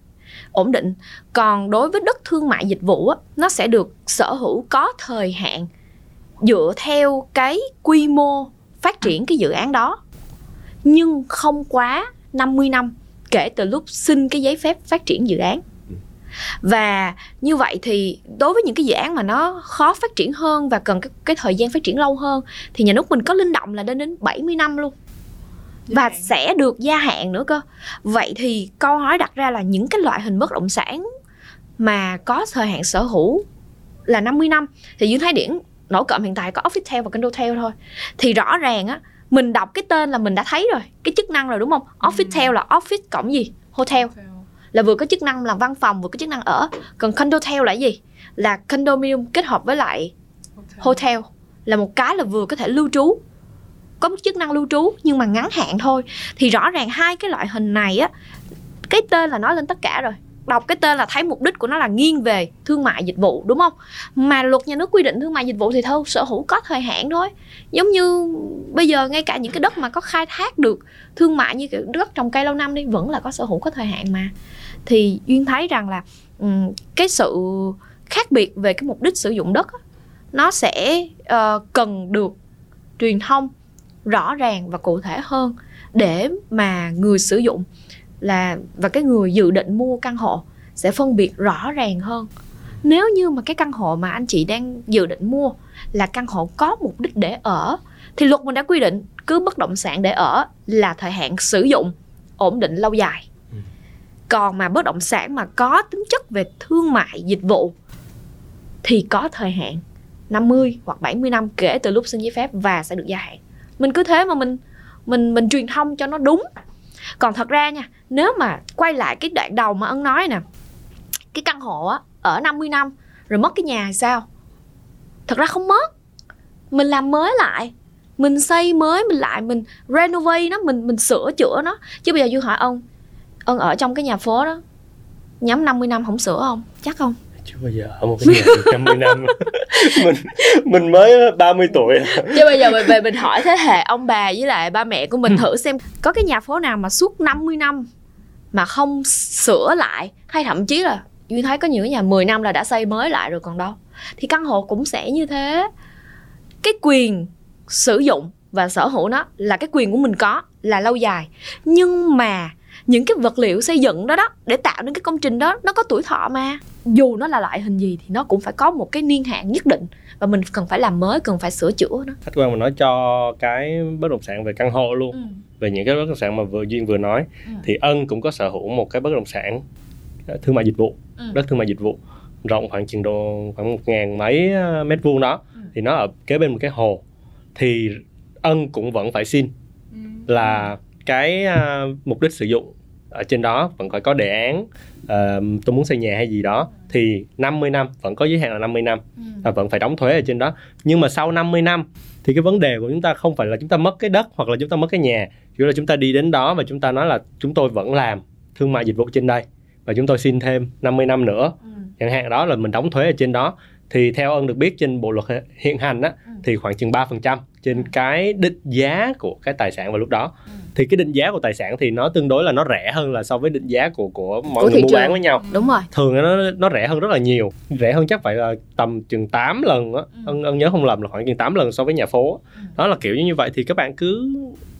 ổn định. Còn đối với đất thương mại dịch vụ á, nó sẽ được sở hữu có thời hạn dựa theo cái quy mô phát triển cái dự án đó nhưng không quá 50 năm kể từ lúc xin cái giấy phép phát triển dự án. Và như vậy thì đối với những cái dự án mà nó khó phát triển hơn và cần cái, cái thời gian phát triển lâu hơn thì nhà nước mình có linh động là đến đến 70 năm luôn. Và sẽ được gia hạn nữa cơ. Vậy thì câu hỏi đặt ra là những cái loại hình bất động sản mà có thời hạn sở hữu là 50 năm thì Dương Thái Điển nổi cộm hiện tại có Officetel và Condotel thôi. Thì rõ ràng á mình đọc cái tên là mình đã thấy rồi cái chức năng rồi đúng không? Officetel là office cộng gì? Hotel. Là vừa có chức năng làm văn phòng vừa có chức năng ở. Còn Condotel là gì? Là condominium kết hợp với lại hotel. Là một cái là vừa có thể lưu trú. Có một chức năng lưu trú nhưng mà ngắn hạn thôi. Thì rõ ràng hai cái loại hình này á cái tên là nói lên tất cả rồi đọc cái tên là thấy mục đích của nó là nghiêng về thương mại dịch vụ đúng không? Mà luật nhà nước quy định thương mại dịch vụ thì thôi sở hữu có thời hạn thôi. Giống như bây giờ ngay cả những cái đất mà có khai thác được thương mại như kiểu đất trồng cây lâu năm đi vẫn là có sở hữu có thời hạn mà. Thì duyên thấy rằng là cái sự khác biệt về cái mục đích sử dụng đất nó sẽ uh, cần được truyền thông rõ ràng và cụ thể hơn để mà người sử dụng là và cái người dự định mua căn hộ sẽ phân biệt rõ ràng hơn. Nếu như mà cái căn hộ mà anh chị đang dự định mua là căn hộ có mục đích để ở thì luật mình đã quy định cứ bất động sản để ở là thời hạn sử dụng ổn định lâu dài. Ừ. còn mà bất động sản mà có tính chất về thương mại dịch vụ thì có thời hạn 50 hoặc 70 năm kể từ lúc xin giấy phép và sẽ được gia hạn. Mình cứ thế mà mình mình mình truyền thông cho nó đúng. Còn thật ra nha nếu mà quay lại cái đoạn đầu mà ân nói nè cái căn hộ á ở 50 năm rồi mất cái nhà thì sao? Thật ra không mất. Mình làm mới lại mình xây mới mình lại mình renovate nó mình mình sửa chữa nó. Chứ bây giờ dương hỏi ông ân ở trong cái nhà phố đó nhắm 50 năm không sửa không? Chắc không? Chưa bao giờ ở một cái nhà được 50 năm mình mình mới 30 tuổi. Chứ bây giờ mình về mình hỏi thế hệ ông bà với lại ba mẹ của mình thử xem có cái nhà phố nào mà suốt 50 năm mà không sửa lại, hay thậm chí là Duyên thấy có những nhà 10 năm là đã xây mới lại rồi còn đâu. Thì căn hộ cũng sẽ như thế. Cái quyền sử dụng và sở hữu nó là cái quyền của mình có, là lâu dài. Nhưng mà những cái vật liệu xây dựng đó đó, để tạo nên cái công trình đó, nó có tuổi thọ mà. Dù nó là loại hình gì thì nó cũng phải có một cái niên hạn nhất định và mình cần phải làm mới cần phải sửa chữa nó khách quan mà nói cho cái bất động sản về căn hộ luôn về những cái bất động sản mà vừa duyên vừa nói Ừ. thì ân cũng có sở hữu một cái bất động sản thương mại dịch vụ Ừ. đất thương mại dịch vụ rộng khoảng chừng độ khoảng một ngàn mấy ờ, mét vuông đó Ừ. thì nó ở kế bên một cái hồ thì ân cũng vẫn phải xin là cái ờ, mục đích sử dụng ở trên đó vẫn phải có đề án ờ, tôi muốn xây nhà hay gì đó thì 50 năm vẫn có giới hạn là 50 năm Ừ. và vẫn phải đóng thuế ở trên đó nhưng mà sau 50 năm thì cái vấn đề của chúng ta không phải là chúng ta mất cái đất hoặc là chúng ta mất cái nhà yếu là chúng ta đi đến đó và chúng ta nói là chúng tôi vẫn làm thương mại dịch vụ trên đây và chúng tôi xin thêm 50 năm nữa Ừ. chẳng hạn đó là mình đóng thuế ở trên đó thì theo ân được biết trên bộ luật hiện hành á Ừ. thì khoảng chừng 3% trên cái định giá của cái tài sản vào lúc đó Ừ. thì cái định giá của tài sản thì nó tương đối là nó rẻ hơn là so với định giá của của mọi Của người mua trường. bán với nhau. Đúng rồi. Thường nó nó rẻ hơn rất là nhiều. Rẻ hơn chắc phải là tầm chừng 8 lần á. Ừ. ân, ân nhớ không lầm là khoảng chừng 8 lần so với nhà phố Ừ. đó là kiểu như vậy thì các bạn cứ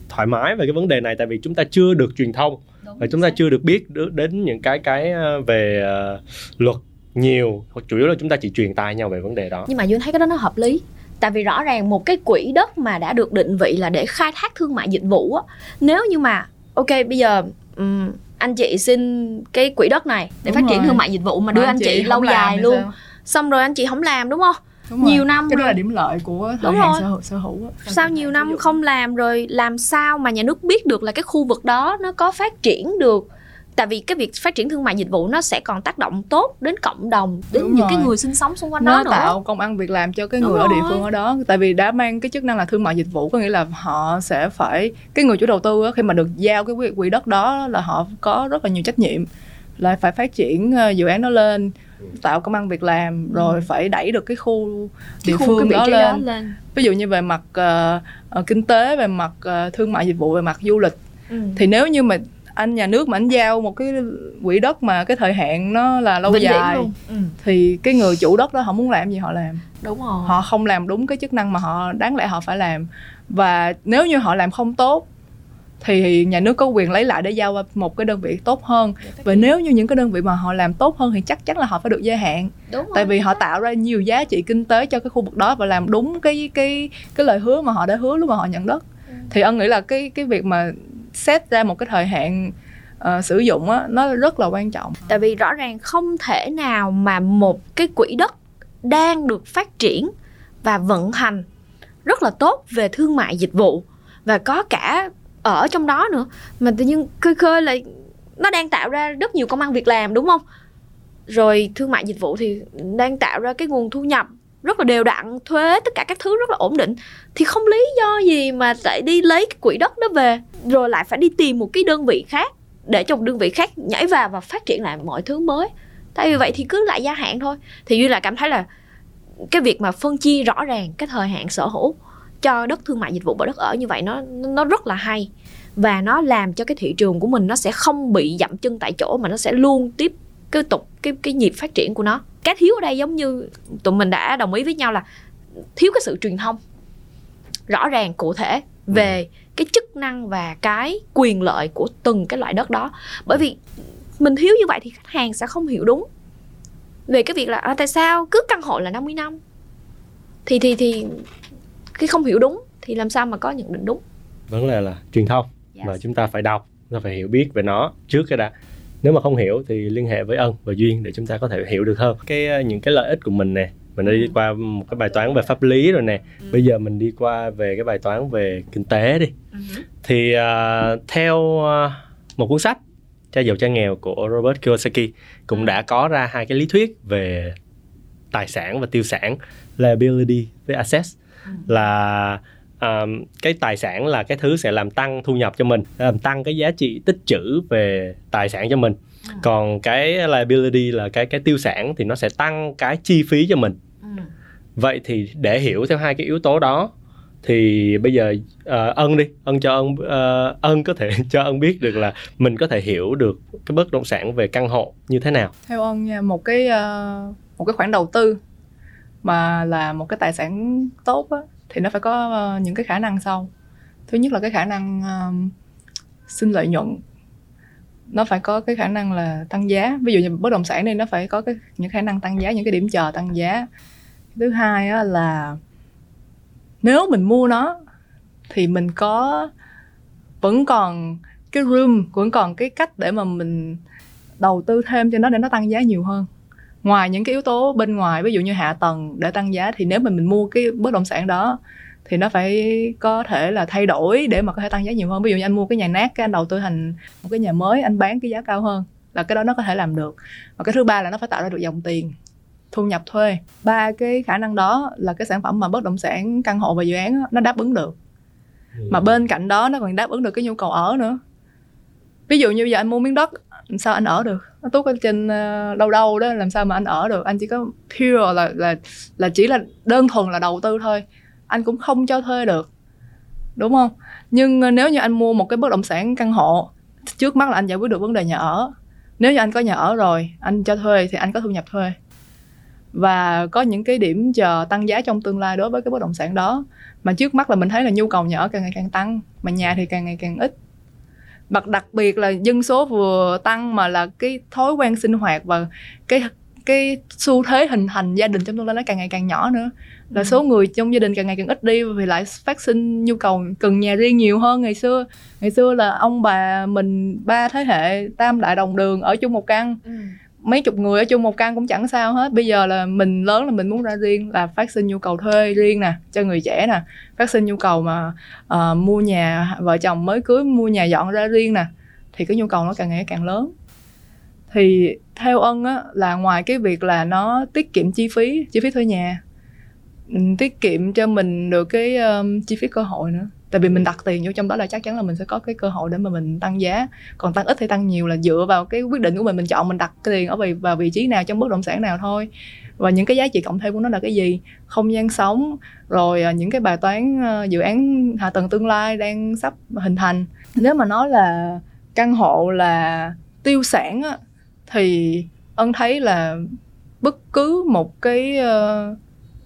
thoải mái về cái vấn đề này tại vì chúng ta chưa được truyền thông. Và chúng ta chưa được biết đến những cái cái ờ, về ờ, luật nhiều. Chủ yếu là chúng ta chỉ truyền tai nhau về vấn đề đó. Nhưng mà duyên thấy cái đó nó hợp lý tại vì rõ ràng một cái quỹ đất mà đã được định vị là để khai thác thương mại dịch vụ á nếu như mà ok bây giờ ừm, anh chị xin cái quỹ đất này để Đúng phát triển rồi. thương mại dịch vụ mà đưa anh chị, không lâu dài luôn sao? xong rồi anh chị không làm đúng không Đúng rồi. nhiều năm cái đó rồi. là điểm lợi của Đúng hạn rồi. sở hữu sở hữu á. sau nhiều năm không làm rồi làm sao mà nhà nước biết được là cái khu vực đó nó có phát triển được tại vì cái việc phát triển thương mại dịch vụ nó sẽ còn tác động tốt đến cộng đồng đến Đúng những cái rồi. người sinh sống xung quanh nó đó nữa tạo công ăn việc làm cho cái Đúng người ở địa rồi. phương ở đó tại vì đã mang cái chức năng là thương mại dịch vụ có nghĩa là họ sẽ phải cái người chủ đầu tư á, khi mà được giao cái quỹ, đất đó là họ có rất là nhiều trách nhiệm là phải phát triển ờ, dự án đó lên tạo công ăn việc làm rồi phải đẩy được cái khu địa Ừ. Khu phương cái đó lên đó lên ví dụ như về mặt ờ, kinh tế về mặt ờ, thương mại dịch vụ về mặt du lịch ừ. thì nếu như mà anh nhà nước mà anh giao một cái quỹ đất mà cái thời hạn nó là lâu Vĩnh dài luôn. Ừ. thì cái người chủ đất đó họ muốn làm gì họ làm đúng rồi họ không làm đúng cái chức năng mà họ đáng lẽ họ phải làm và nếu như họ làm không tốt thì nhà nước có quyền lấy lại để giao một cái đơn vị tốt hơn và nếu như những cái đơn vị mà họ làm tốt hơn thì chắc chắn là họ phải được gia hạn đúng rồi. tại vì họ tạo ra nhiều giá trị kinh tế cho cái khu vực đó và làm đúng cái cái cái lời hứa mà họ đã hứa lúc mà họ nhận đất Ừ. thì ân nghĩ là cái cái việc mà xét ra một cái thời hạn uh, sử dụng á nó rất là quan trọng. Tại vì rõ ràng không thể nào mà một cái quỹ đất đang được phát triển và vận hành rất là tốt về thương mại dịch vụ và có cả ở trong đó nữa. Mà tự nhiên khơi khơi lại nó đang tạo ra rất nhiều công ăn việc làm đúng không? Rồi thương mại dịch vụ thì đang tạo ra cái nguồn thu nhập rất là đều đặn thuế tất cả các thứ rất là ổn định. Thì không lý do gì mà lại đi lấy cái quỹ đất đó về, rồi lại phải đi tìm một cái đơn vị khác để cho một đơn vị khác nhảy vào và phát triển lại mọi thứ mới. Tại vì vậy thì cứ lại gia hạn thôi. Thì duy là cảm thấy là cái việc mà phân chia rõ ràng cái thời hạn sở hữu cho đất thương mại dịch vụ và đất ở như vậy nó nó rất là hay. Và nó làm cho cái thị trường của mình nó sẽ không bị dậm chân tại chỗ mà nó sẽ luôn tiếp cái tục, cái cái nhịp phát triển của nó cái thiếu ở đây giống như tụi mình đã đồng ý với nhau là thiếu cái sự truyền thông rõ ràng cụ thể về cái chức năng và cái quyền lợi của từng cái loại đất đó. Bởi vì mình thiếu như vậy thì khách hàng sẽ không hiểu đúng về cái việc là à, tại sao cứ căn hộ là 50 năm? Thì thì thì khi không hiểu đúng thì làm sao mà có nhận định đúng? Vấn đề là truyền thông Yes. và chúng ta phải đọc chúng ta phải hiểu biết về nó trước cái đã nếu mà không hiểu thì liên hệ với ân và duyên để chúng ta có thể hiểu được hơn cái ờ, những cái lợi ích của mình nè mình đã đi Ừ. qua một cái bài toán về pháp lý rồi nè bây giờ mình đi qua về cái bài toán về kinh tế đi thì ờ, theo ờ, một cuốn sách cha giàu cha nghèo của Robert Kiyosaki cũng Ừ. đã có ra hai cái lý thuyết về tài sản và tiêu sản liability với assets Ừ. là um, cái tài sản là cái thứ sẽ làm tăng thu nhập cho mình làm tăng cái giá trị tích trữ về tài sản cho mình Ừ. còn cái liability là cái cái tiêu sản thì nó sẽ tăng cái chi phí cho mình Ừ. vậy thì để hiểu theo hai cái yếu tố đó thì bây giờ ờ, ân đi ân cho ân ờ, ân có thể cho ân biết được là mình có thể hiểu được cái bất động sản về căn hộ như thế nào theo ân nha một cái ờ, một cái khoản đầu tư mà là một cái tài sản tốt á, thì nó phải có ờ, những cái khả năng sau. Thứ nhất là cái khả năng ờ, um, sinh lợi nhuận. Nó phải có cái khả năng là tăng giá. Ví dụ như bất động sản này nó phải có cái những khả năng tăng giá những cái điểm chờ tăng giá. Thứ hai á, là nếu mình mua nó thì mình có vẫn còn cái room vẫn còn cái cách để mà mình đầu tư thêm cho nó để nó tăng giá nhiều hơn ngoài những cái yếu tố bên ngoài ví dụ như hạ tầng để tăng giá thì nếu mà mình mua cái bất động sản đó thì nó phải có thể là thay đổi để mà có thể tăng giá nhiều hơn. Ví dụ như anh mua cái nhà nát cái anh đầu tư thành một cái nhà mới anh bán cái giá cao hơn là cái đó nó có thể làm được. Và cái thứ ba là nó phải tạo ra được dòng tiền thu nhập thuê. Ba cái khả năng đó là cái sản phẩm mà bất động sản căn hộ và dự án nó đáp ứng được. Mà bên cạnh đó nó còn đáp ứng được cái nhu cầu ở nữa. Ví dụ như bây giờ anh mua miếng đất làm sao anh ở được? Nó tốt ở trên uh, đâu đâu đó làm sao mà anh ở được? Anh chỉ có pure là là là chỉ là đơn thuần là đầu tư thôi. Anh cũng không cho thuê được. Đúng không? Nhưng uh, nếu như anh mua một cái bất động sản căn hộ trước mắt là anh giải quyết được vấn đề nhà ở. Nếu như anh có nhà ở rồi anh cho thuê thì anh có thu nhập thuê. Và có những cái điểm chờ tăng giá trong tương lai đối với cái bất động sản đó. Mà trước mắt là mình thấy là nhu cầu nhà ở càng ngày càng tăng mà nhà thì càng ngày càng ít đặc đặc biệt là dân số vừa tăng mà là cái thói quen sinh hoạt và cái cái xu thế hình thành gia đình trong tương lai nó càng ngày càng nhỏ nữa. Là ừ. số người trong gia đình càng ngày càng ít đi vì lại phát sinh nhu cầu cần nhà riêng nhiều hơn. Ngày xưa ngày xưa là ông bà mình ba thế hệ tam đại đồng đường ở chung một căn. Ừ mấy chục người ở chung một căn cũng chẳng sao hết. Bây giờ là mình lớn là mình muốn ra riêng là phát sinh nhu cầu thuê riêng nè cho người trẻ nè phát sinh nhu cầu mà uh, mua nhà vợ chồng mới cưới mua nhà dọn ra riêng nè thì cái nhu cầu nó càng ngày càng lớn. Thì theo ân á là ngoài cái việc là nó tiết kiệm chi phí chi phí thuê nhà ừ, tiết kiệm cho mình được cái um, chi phí cơ hội nữa tại vì mình đặt tiền vô trong đó là chắc chắn là mình sẽ có cái cơ hội để mà mình tăng giá. Còn tăng ít hay tăng nhiều là dựa vào cái quyết định của mình mình chọn mình đặt cái tiền ở vị vào vị trí nào trong bất động sản nào thôi. Và những cái giá trị cộng thêm của nó là cái gì? Không gian sống rồi à, những cái bài toán à, dự án hạ tầng tương lai đang sắp hình thành. Nếu mà nói là căn hộ là tiêu sản á, thì ân thấy là bất cứ một cái uh,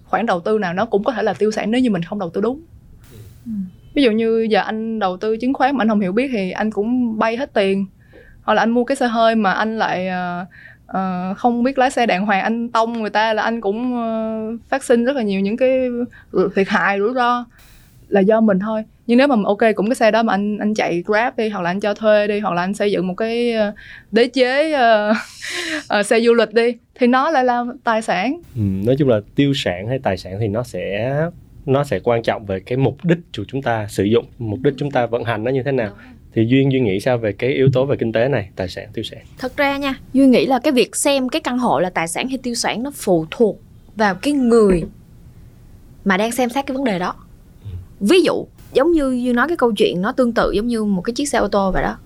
khoản đầu tư nào nó cũng có thể là tiêu sản nếu như mình không đầu tư đúng. Ừ ví dụ như giờ anh đầu tư chứng khoán mà anh không hiểu biết thì anh cũng bay hết tiền. Hoặc là anh mua cái xe hơi mà anh lại uh, uh, không biết lái xe đàng hoàng anh tông người ta là anh cũng uh, phát sinh rất là nhiều những cái thiệt hại rủi ro là do mình thôi. Nhưng nếu mà ok cũng cái xe đó mà anh anh chạy grab đi hoặc là anh cho thuê đi hoặc là anh xây dựng một cái đế chế uh, uh, xe du lịch đi thì nó lại là tài sản. Ừ, nói chung là tiêu sản hay tài sản thì nó sẽ nó sẽ quan trọng về cái mục đích của chúng ta sử dụng mục đích chúng ta vận hành nó như thế nào. Thì duyên duyên nghĩ sao về cái yếu tố về kinh tế này tài sản tiêu sản? Thật ra nha duyên nghĩ là cái việc xem cái căn hộ là tài sản hay tiêu sản nó phụ thuộc vào cái người mà đang xem xét cái vấn đề đó. Ừ. ví dụ giống như như nói cái câu chuyện nó tương tự giống như một cái chiếc xe ô tô vậy đó.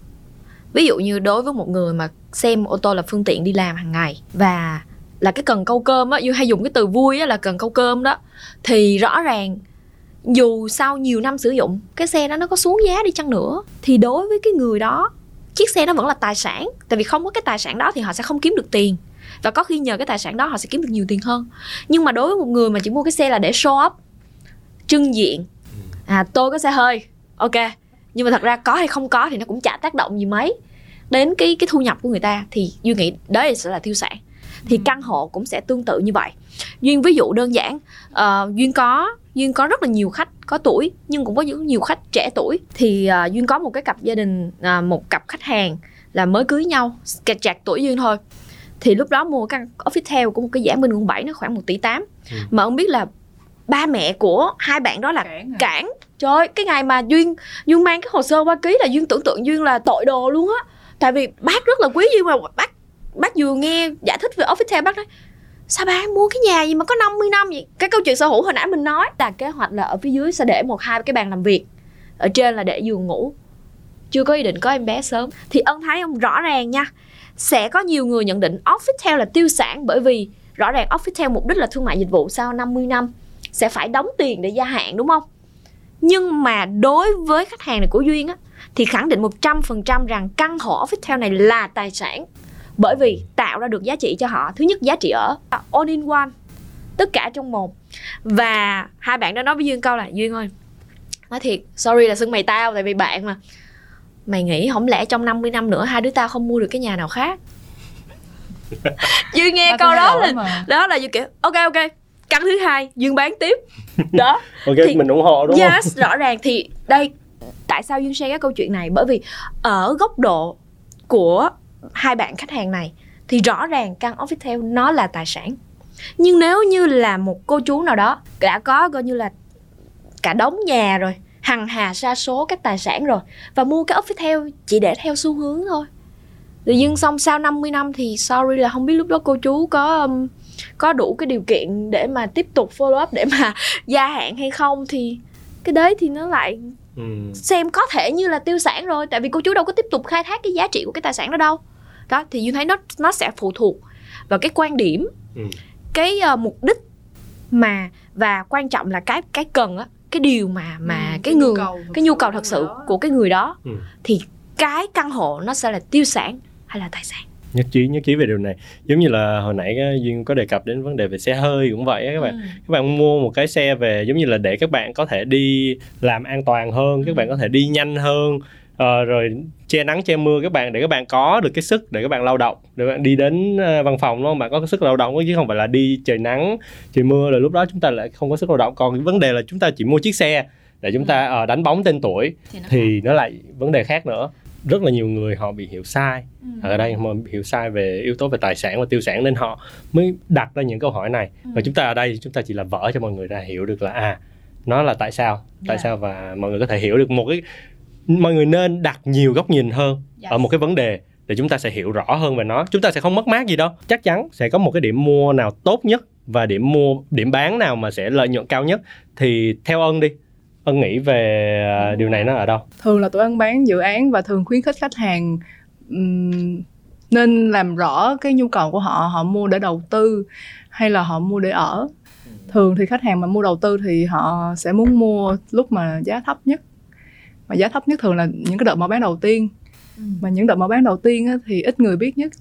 Ví dụ như đối với một người mà xem ô tô là phương tiện đi làm hàng ngày và là cái cần câu cơm á như hay dùng cái từ vui á là cần câu cơm đó. Thì rõ ràng dù sau nhiều năm sử dụng cái xe đó nó có xuống giá đi chăng nữa. Thì đối với cái người đó chiếc xe đó vẫn là tài sản. Tại vì không có cái tài sản đó thì họ sẽ không kiếm được tiền. Và có khi nhờ cái tài sản đó họ sẽ kiếm được nhiều tiền hơn. Nhưng mà đối với một người mà chỉ mua cái xe là để show up trưng diện à tôi có xe hơi ok. Nhưng mà thật ra có hay không có thì nó cũng chả tác động gì mấy đến cái cái thu nhập của người ta. Thì duy nghĩ đấy sẽ là tiêu sản thì ừ. căn hộ cũng sẽ tương tự như vậy duyên ví dụ đơn giản uh, duyên có duyên có rất là nhiều khách có tuổi nhưng cũng có những nhiều khách trẻ tuổi thì uh, duyên có một cái cặp gia đình uh, một cặp khách hàng là mới cưới nhau kẹt chạc tuổi duyên thôi thì lúc đó mua căn office của một cái giảm bên quận 7 nó khoảng 1 tỷ 8 ừ. mà ông biết là ba mẹ của hai bạn đó là cản, à? cản. trời ơi, cái ngày mà duyên duyên mang cái hồ sơ qua ký là duyên tưởng tượng duyên là tội đồ luôn á tại vì bác rất là quý duyên mà bác bác vừa nghe giải thích về office bác nói, sao bà mua cái nhà gì mà có 50 năm vậy? Cái câu chuyện sở hữu hồi nãy mình nói. Là kế hoạch là ở phía dưới sẽ để một hai cái bàn làm việc. Ở trên là để giường ngủ. Chưa có ý định có em bé sớm. Thì ân thấy không rõ ràng nha, sẽ có nhiều người nhận định office là tiêu sản bởi vì rõ ràng office mục đích là thương mại dịch vụ sau 50 năm sẽ phải đóng tiền để gia hạn, đúng không? Nhưng mà đối với khách hàng này của duyên á, thì khẳng định 100% rằng căn hộ office này là tài sản bởi vì tạo ra được giá trị cho họ. Thứ nhất giá trị ở all in one. Tất cả trong một. Và hai bạn đó nói với duyên câu là duyên ơi nói thiệt sorry là xưng mày tao tại vì bạn mà. Mày nghĩ không lẽ trong 50 năm nữa hai đứa tao không mua được cái nhà nào khác? Duyên nghe câu đó là mà. đó là duyên kiểu ok ok căn thứ hai duyên bán tiếp. Đó. Ok thì, mình ủng hộ đúng yes, không rõ ràng. Thì đây tại sao duyên share cái câu chuyện này? Bởi vì ở góc độ của hai bạn khách hàng này thì rõ ràng căn office theo nó là tài sản. Nhưng nếu như là một cô chú nào đó đã có coi như là cả đống nhà rồi hằng hà sa số các tài sản rồi và mua cái office theo chỉ để theo xu hướng thôi. Tự dưng xong sau 50 năm thì sorry là không biết lúc đó cô chú có um, có đủ cái điều kiện để mà tiếp tục follow up để mà gia hạn hay không thì cái đấy thì nó lại ừ. xem có thể như là tiêu sản rồi tại vì cô chú đâu có tiếp tục khai thác cái giá trị của cái tài sản đó đâu đó thì như thấy nó nó sẽ phụ thuộc vào cái quan điểm ừ. cái uh, mục đích mà và quan trọng là cái cái cần á cái điều mà mà ừ, cái, cái người cái nhu cầu thật sự đó. của cái người đó ừ. thì cái căn hộ nó sẽ là tiêu sản hay là tài sản nhất trí nhất trí về điều này. Giống như là hồi nãy duyên có đề cập đến vấn đề về xe hơi cũng vậy các bạn. Ừ. các bạn mua một cái xe về giống như là để các bạn có thể đi làm an toàn hơn các bạn có thể đi nhanh hơn uh, rồi che nắng che mưa các bạn để các bạn có được cái sức để các bạn lao động. Để bạn đi đến uh, văn phòng đúng không? Bạn có cái sức lao động chứ không phải là đi trời nắng trời mưa rồi lúc đó chúng ta lại không có sức lao động. Còn cái vấn đề là chúng ta chỉ mua chiếc xe để chúng ta uh, đánh bóng tên tuổi thì nó, thì nó lại vấn đề khác nữa rất là nhiều người họ bị hiểu sai ừ. ở đây họ hiểu sai về yếu tố về tài sản và tiêu sản nên họ mới đặt ra những câu hỏi này ừ. và chúng ta ở đây chúng ta chỉ là vỡ cho mọi người ra hiểu được là à nó là tại sao tại yeah. Dạ. sao và mọi người có thể hiểu được một cái mọi người nên đặt nhiều góc nhìn hơn yes. ở một cái vấn đề để chúng ta sẽ hiểu rõ hơn về nó chúng ta sẽ không mất mát gì đâu chắc chắn sẽ có một cái điểm mua nào tốt nhất và điểm mua điểm bán nào mà sẽ lợi nhuận cao nhất thì theo ân đi ân nghĩ về uh, điều này nó ở đâu? Thường là tụi ân bán dự án và thường khuyến khích khách hàng um, nên làm rõ cái nhu cầu của họ họ mua để đầu tư hay là họ mua để ở. Thường thì khách hàng mà mua đầu tư thì họ sẽ muốn mua lúc mà giá thấp nhất. Mà giá thấp nhất thường là những cái đợt mở bán đầu tiên. Ừ. mà những đợt mở bán đầu tiên á, thì ít người biết nhất.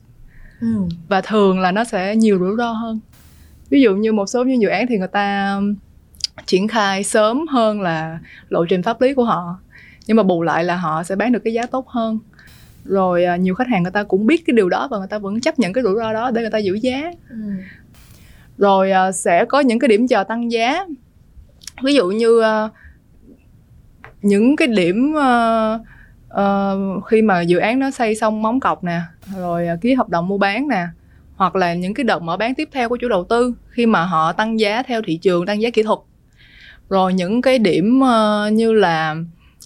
Ừ. và thường là nó sẽ nhiều rủi ro hơn. Ví dụ như một số những dự án thì người ta triển khai sớm hơn là lộ trình pháp lý của họ. Nhưng mà bù lại là họ sẽ bán được cái giá tốt hơn. Rồi à, nhiều khách hàng người ta cũng biết cái điều đó và người ta vẫn chấp nhận cái rủi ro đó để người ta giữ giá. Ừ. rồi à, sẽ có những cái điểm chờ tăng giá. Ví dụ như à, những cái điểm uh, khi mà dự án nó xây xong móng cọc nè rồi ký hợp đồng mua bán nè hoặc là những cái đợt mở bán tiếp theo của chủ đầu tư khi mà họ tăng giá theo thị trường tăng giá kỹ thuật rồi những cái điểm uh, như là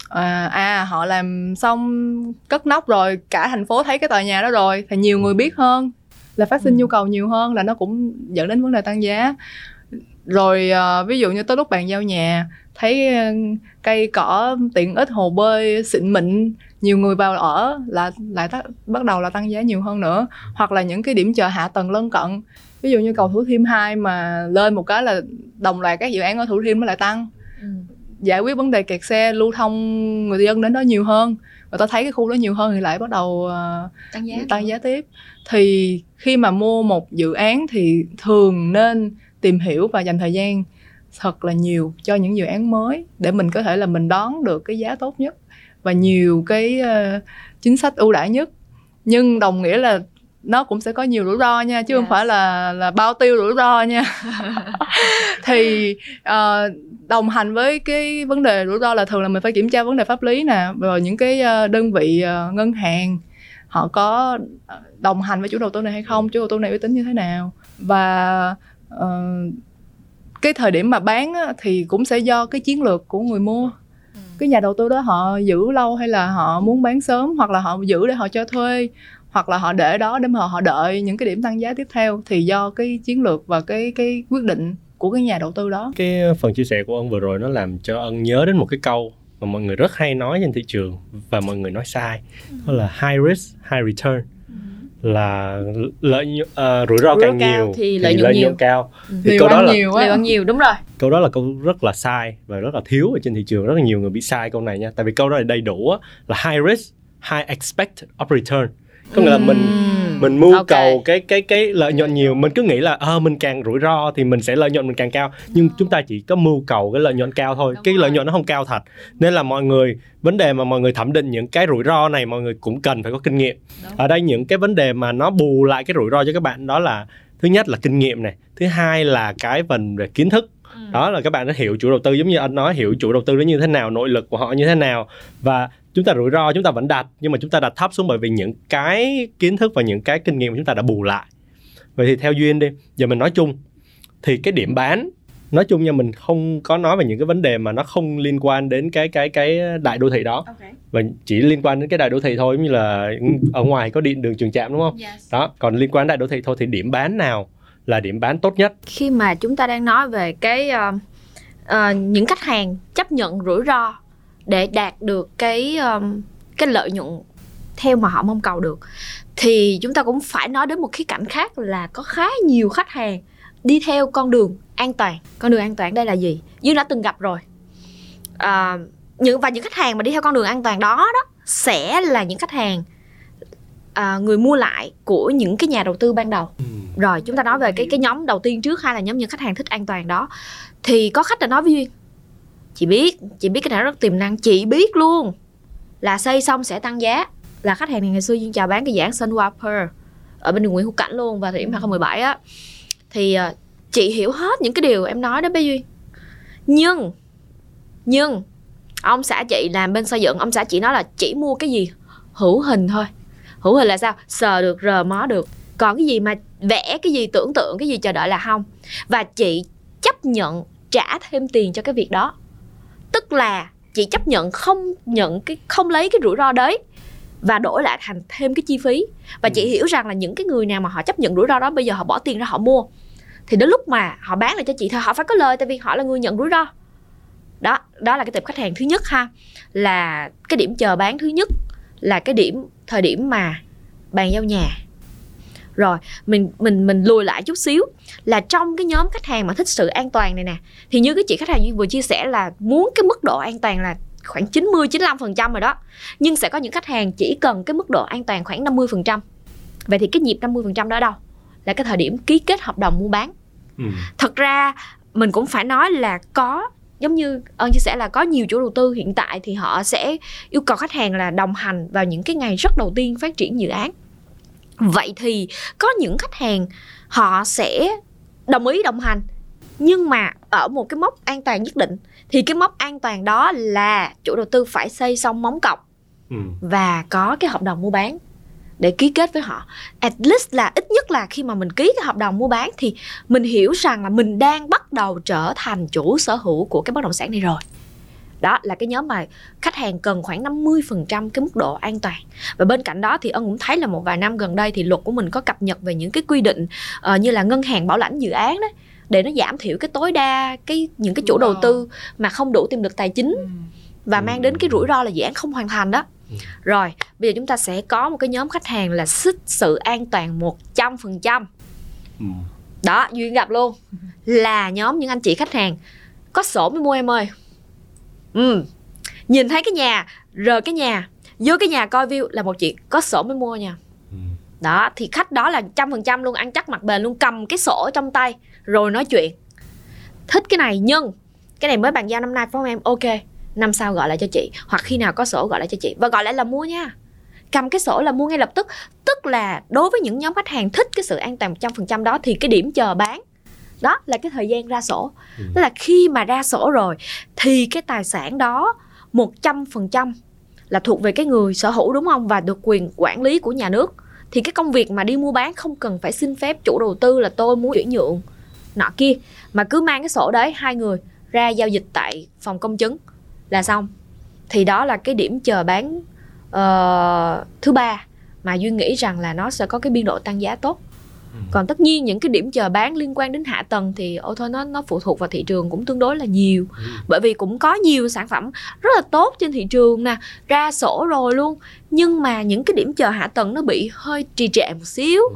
à, à họ làm xong cất nóc rồi cả thành phố thấy cái tòa nhà đó rồi thì nhiều người biết hơn là phát sinh ừ. nhu cầu nhiều hơn là nó cũng dẫn đến vấn đề tăng giá rồi uh, ví dụ như tới lúc bàn giao nhà thấy cây cỏ tiện ích hồ bơi xịn mịn nhiều người vào ở là lại t- bắt đầu là tăng giá nhiều hơn nữa hoặc là những cái điểm chờ hạ tầng lân cận ví dụ như cầu thủ thiêm 2 mà lên một cái là đồng loạt các dự án ở thủ thiêm nó lại tăng. Ừ. giải quyết vấn đề kẹt xe lưu thông người dân đến đó nhiều hơn. Người ta thấy cái khu đó nhiều hơn thì lại bắt đầu uh, tăng giá tăng giá tiếp. Thì khi mà mua một dự án thì thường nên tìm hiểu và dành thời gian thật là nhiều cho những dự án mới để mình có thể là mình đón được cái giá tốt nhất và nhiều cái uh, chính sách ưu đãi nhất. Nhưng đồng nghĩa là nó cũng sẽ có nhiều rủi ro nha chứ yes. không phải là là bao tiêu rủi ro nha thì uh, đồng hành với cái vấn đề rủi ro là thường là mình phải kiểm tra vấn đề pháp lý nè rồi những cái uh, đơn vị uh, ngân hàng họ có đồng hành với chủ đầu tư này hay không chủ đầu tư này uy tín như thế nào và uh, cái thời điểm mà bán á, thì cũng sẽ do cái chiến lược của người mua ừ. cái nhà đầu tư đó họ giữ lâu hay là họ muốn bán sớm hoặc là họ giữ để họ cho thuê hoặc là họ để đó để mà họ đợi những cái điểm tăng giá tiếp theo thì do cái chiến lược và cái cái quyết định của cái nhà đầu tư đó. Cái phần chia sẻ của ông vừa rồi nó làm cho ân nhớ đến một cái câu mà mọi người rất hay nói trên thị trường và mọi người nói sai. Đó là high risk high return. Là lợi nhuận uh, rủi ro càng nhiều thì, thì lợi nhuận, nhuận cao. Ừ. thì câu đó là nhiều lợi nhiều đúng rồi. Câu đó là câu rất là sai và rất là thiếu ở trên thị trường. Rất là nhiều người bị sai câu này nha. Tại vì câu đó là đầy đủ á, là high risk high expect of return có nghĩa là mình mình mưu okay. cầu cái cái cái lợi nhuận nhiều. Mình cứ nghĩ là ờ à, mình càng rủi ro thì mình sẽ lợi nhuận mình càng cao. Nhưng chúng ta chỉ có mưu cầu cái lợi nhuận cao thôi. Đúng cái rồi. lợi nhuận nó không cao thật. Nên là mọi người vấn đề mà mọi người thẩm định những cái rủi ro này mọi người cũng cần phải có kinh nghiệm. Đúng. ở đây những cái vấn đề mà nó bù lại cái rủi ro cho các bạn đó là thứ nhất là kinh nghiệm này thứ hai là cái phần về kiến thức. Đó là các bạn đã hiểu chủ đầu tư giống như anh nói hiểu chủ đầu tư nó như thế nào nội lực của họ như thế nào. Và chúng ta rủi ro chúng ta vẫn đặt nhưng mà chúng ta đặt thấp xuống bởi vì những cái kiến thức và những cái kinh nghiệm của chúng ta đã bù lại vậy thì theo duyên đi giờ mình nói chung thì cái điểm bán nói chung nha mình không có nói về những cái vấn đề mà nó không liên quan đến cái cái cái đại đô thị đó okay. và chỉ liên quan đến cái đại đô thị thôi giống như là ở ngoài có điện đường trường trạm đúng không yes. đó còn liên quan đến đại đô thị thôi thì điểm bán nào là điểm bán tốt nhất khi mà chúng ta đang nói về cái uh, uh, những khách hàng chấp nhận rủi ro để đạt được cái um, cái lợi nhuận theo mà họ mong cầu được thì chúng ta cũng phải nói đến một khía cạnh khác là có khá nhiều khách hàng đi theo con đường an toàn. Con đường an toàn đây là gì? Dương đã từng gặp rồi. À, những và những khách hàng mà đi theo con đường an toàn đó đó sẽ là những khách hàng à, người mua lại của những cái nhà đầu tư ban đầu. Ừ. rồi chúng ta nói về cái cái nhóm đầu tiên trước hay là nhóm những khách hàng thích an toàn đó thì có khách đã nói với duyên chị biết chị biết cái này rất tiềm năng chị biết luôn. Là xây xong sẽ tăng giá. Là khách hàng này ngày xưa duyên chào bán cái dạng Sunwa Pearl ở bên đường Nguyễn Hữu Cảnh luôn và thời điểm 2017 á. Thì uh, chị hiểu hết những cái điều em nói đó bé duy. Nhưng nhưng ông xã chị làm bên xây dựng ông xã chị nói là chỉ mua cái gì? Hữu hình thôi. Hữu hình là sao? Sờ được rờ mó được. Còn cái gì mà vẽ cái gì tưởng tượng cái gì chờ đợi là không. Và chị chấp nhận trả thêm tiền cho cái việc đó tức là chị chấp nhận không nhận cái không lấy cái rủi ro đấy và đổi lại thành thêm cái chi phí. Và chị ừ. hiểu rằng là những cái người nào mà họ chấp nhận rủi ro đó bây giờ họ bỏ tiền ra họ mua. Thì đến lúc mà họ bán lại cho chị thôi họ phải có lời tại vì họ là người nhận rủi ro. Đó đó là cái tập khách hàng thứ nhất ha là cái điểm chờ bán thứ nhất là cái điểm thời điểm mà bàn giao nhà rồi mình mình mình lùi lại chút xíu là trong cái nhóm khách hàng mà thích sự an toàn này nè thì như cái chị khách hàng vừa chia sẻ là muốn cái mức độ an toàn là khoảng 90 95% rồi đó. Nhưng sẽ có những khách hàng chỉ cần cái mức độ an toàn khoảng 50%. Vậy thì cái nhịp 50% đó đâu? Là cái thời điểm ký kết hợp đồng mua bán. Ừ. Thật ra mình cũng phải nói là có giống như ơn chia sẻ là có nhiều chủ đầu tư hiện tại thì họ sẽ yêu cầu khách hàng là đồng hành vào những cái ngày rất đầu tiên phát triển dự án vậy thì có những khách hàng họ sẽ đồng ý đồng hành. Nhưng mà ở một cái mốc an toàn nhất định thì cái mốc an toàn đó là chủ đầu tư phải xây xong móng cọc ừ. và có cái hợp đồng mua bán để ký kết với họ. At least là ít nhất là khi mà mình ký cái hợp đồng mua bán thì mình hiểu rằng là mình đang bắt đầu trở thành chủ sở hữu của cái bất động sản này rồi đó là cái nhóm mà khách hàng cần khoảng 50% cái mức độ an toàn và bên cạnh đó thì ân cũng thấy là một vài năm gần đây thì luật của mình có cập nhật về những cái quy định uh, như là ngân hàng bảo lãnh dự án đấy để nó giảm thiểu cái tối đa cái những cái chủ đầu tư mà không đủ tiềm lực tài chính ừ. và mang đến cái rủi ro là dự án không hoàn thành đó ừ. rồi bây giờ chúng ta sẽ có một cái nhóm khách hàng là xích sự an toàn một trăm phần trăm ừ. đó duyên gặp luôn là nhóm những anh chị khách hàng có sổ mới mua em ơi ừ nhìn thấy cái nhà rời cái nhà vô cái nhà coi view là một chị có sổ mới mua nha. Đó thì khách đó là trăm phần trăm luôn ăn chắc mặt bền luôn cầm cái sổ trong tay rồi nói chuyện. Thích cái này nhưng cái này mới bàn giao năm nay phải không em? Ok năm sau gọi lại cho chị hoặc khi nào có sổ gọi lại cho chị. Và gọi lại là mua nha. Cầm cái sổ là mua ngay lập tức. Tức là đối với những nhóm khách hàng thích cái sự an toàn một trăm phần trăm đó thì cái điểm chờ bán đó là cái thời gian ra sổ. Ừ. tức là khi mà ra sổ rồi thì cái tài sản đó một trăm phần trăm là thuộc về cái người sở hữu đúng không? Và được quyền quản lý của nhà nước. Thì cái công việc mà đi mua bán không cần phải xin phép chủ đầu tư là tôi muốn chuyển nhượng nọ kia. Mà cứ mang cái sổ đấy hai người ra giao dịch tại phòng công chứng là xong. Thì đó là cái điểm chờ bán uh, thứ ba mà duy nghĩ rằng là nó sẽ có cái biên độ tăng giá tốt ừ. còn tất nhiên những cái điểm chờ bán liên quan đến hạ tầng thì ô thôi nó nó phụ thuộc vào thị trường cũng tương đối là nhiều. Ừ. bởi vì cũng có nhiều sản phẩm rất là tốt trên thị trường nè ra sổ rồi luôn. Nhưng mà những cái điểm chờ hạ tầng nó bị hơi trì trệ một xíu. Ừ.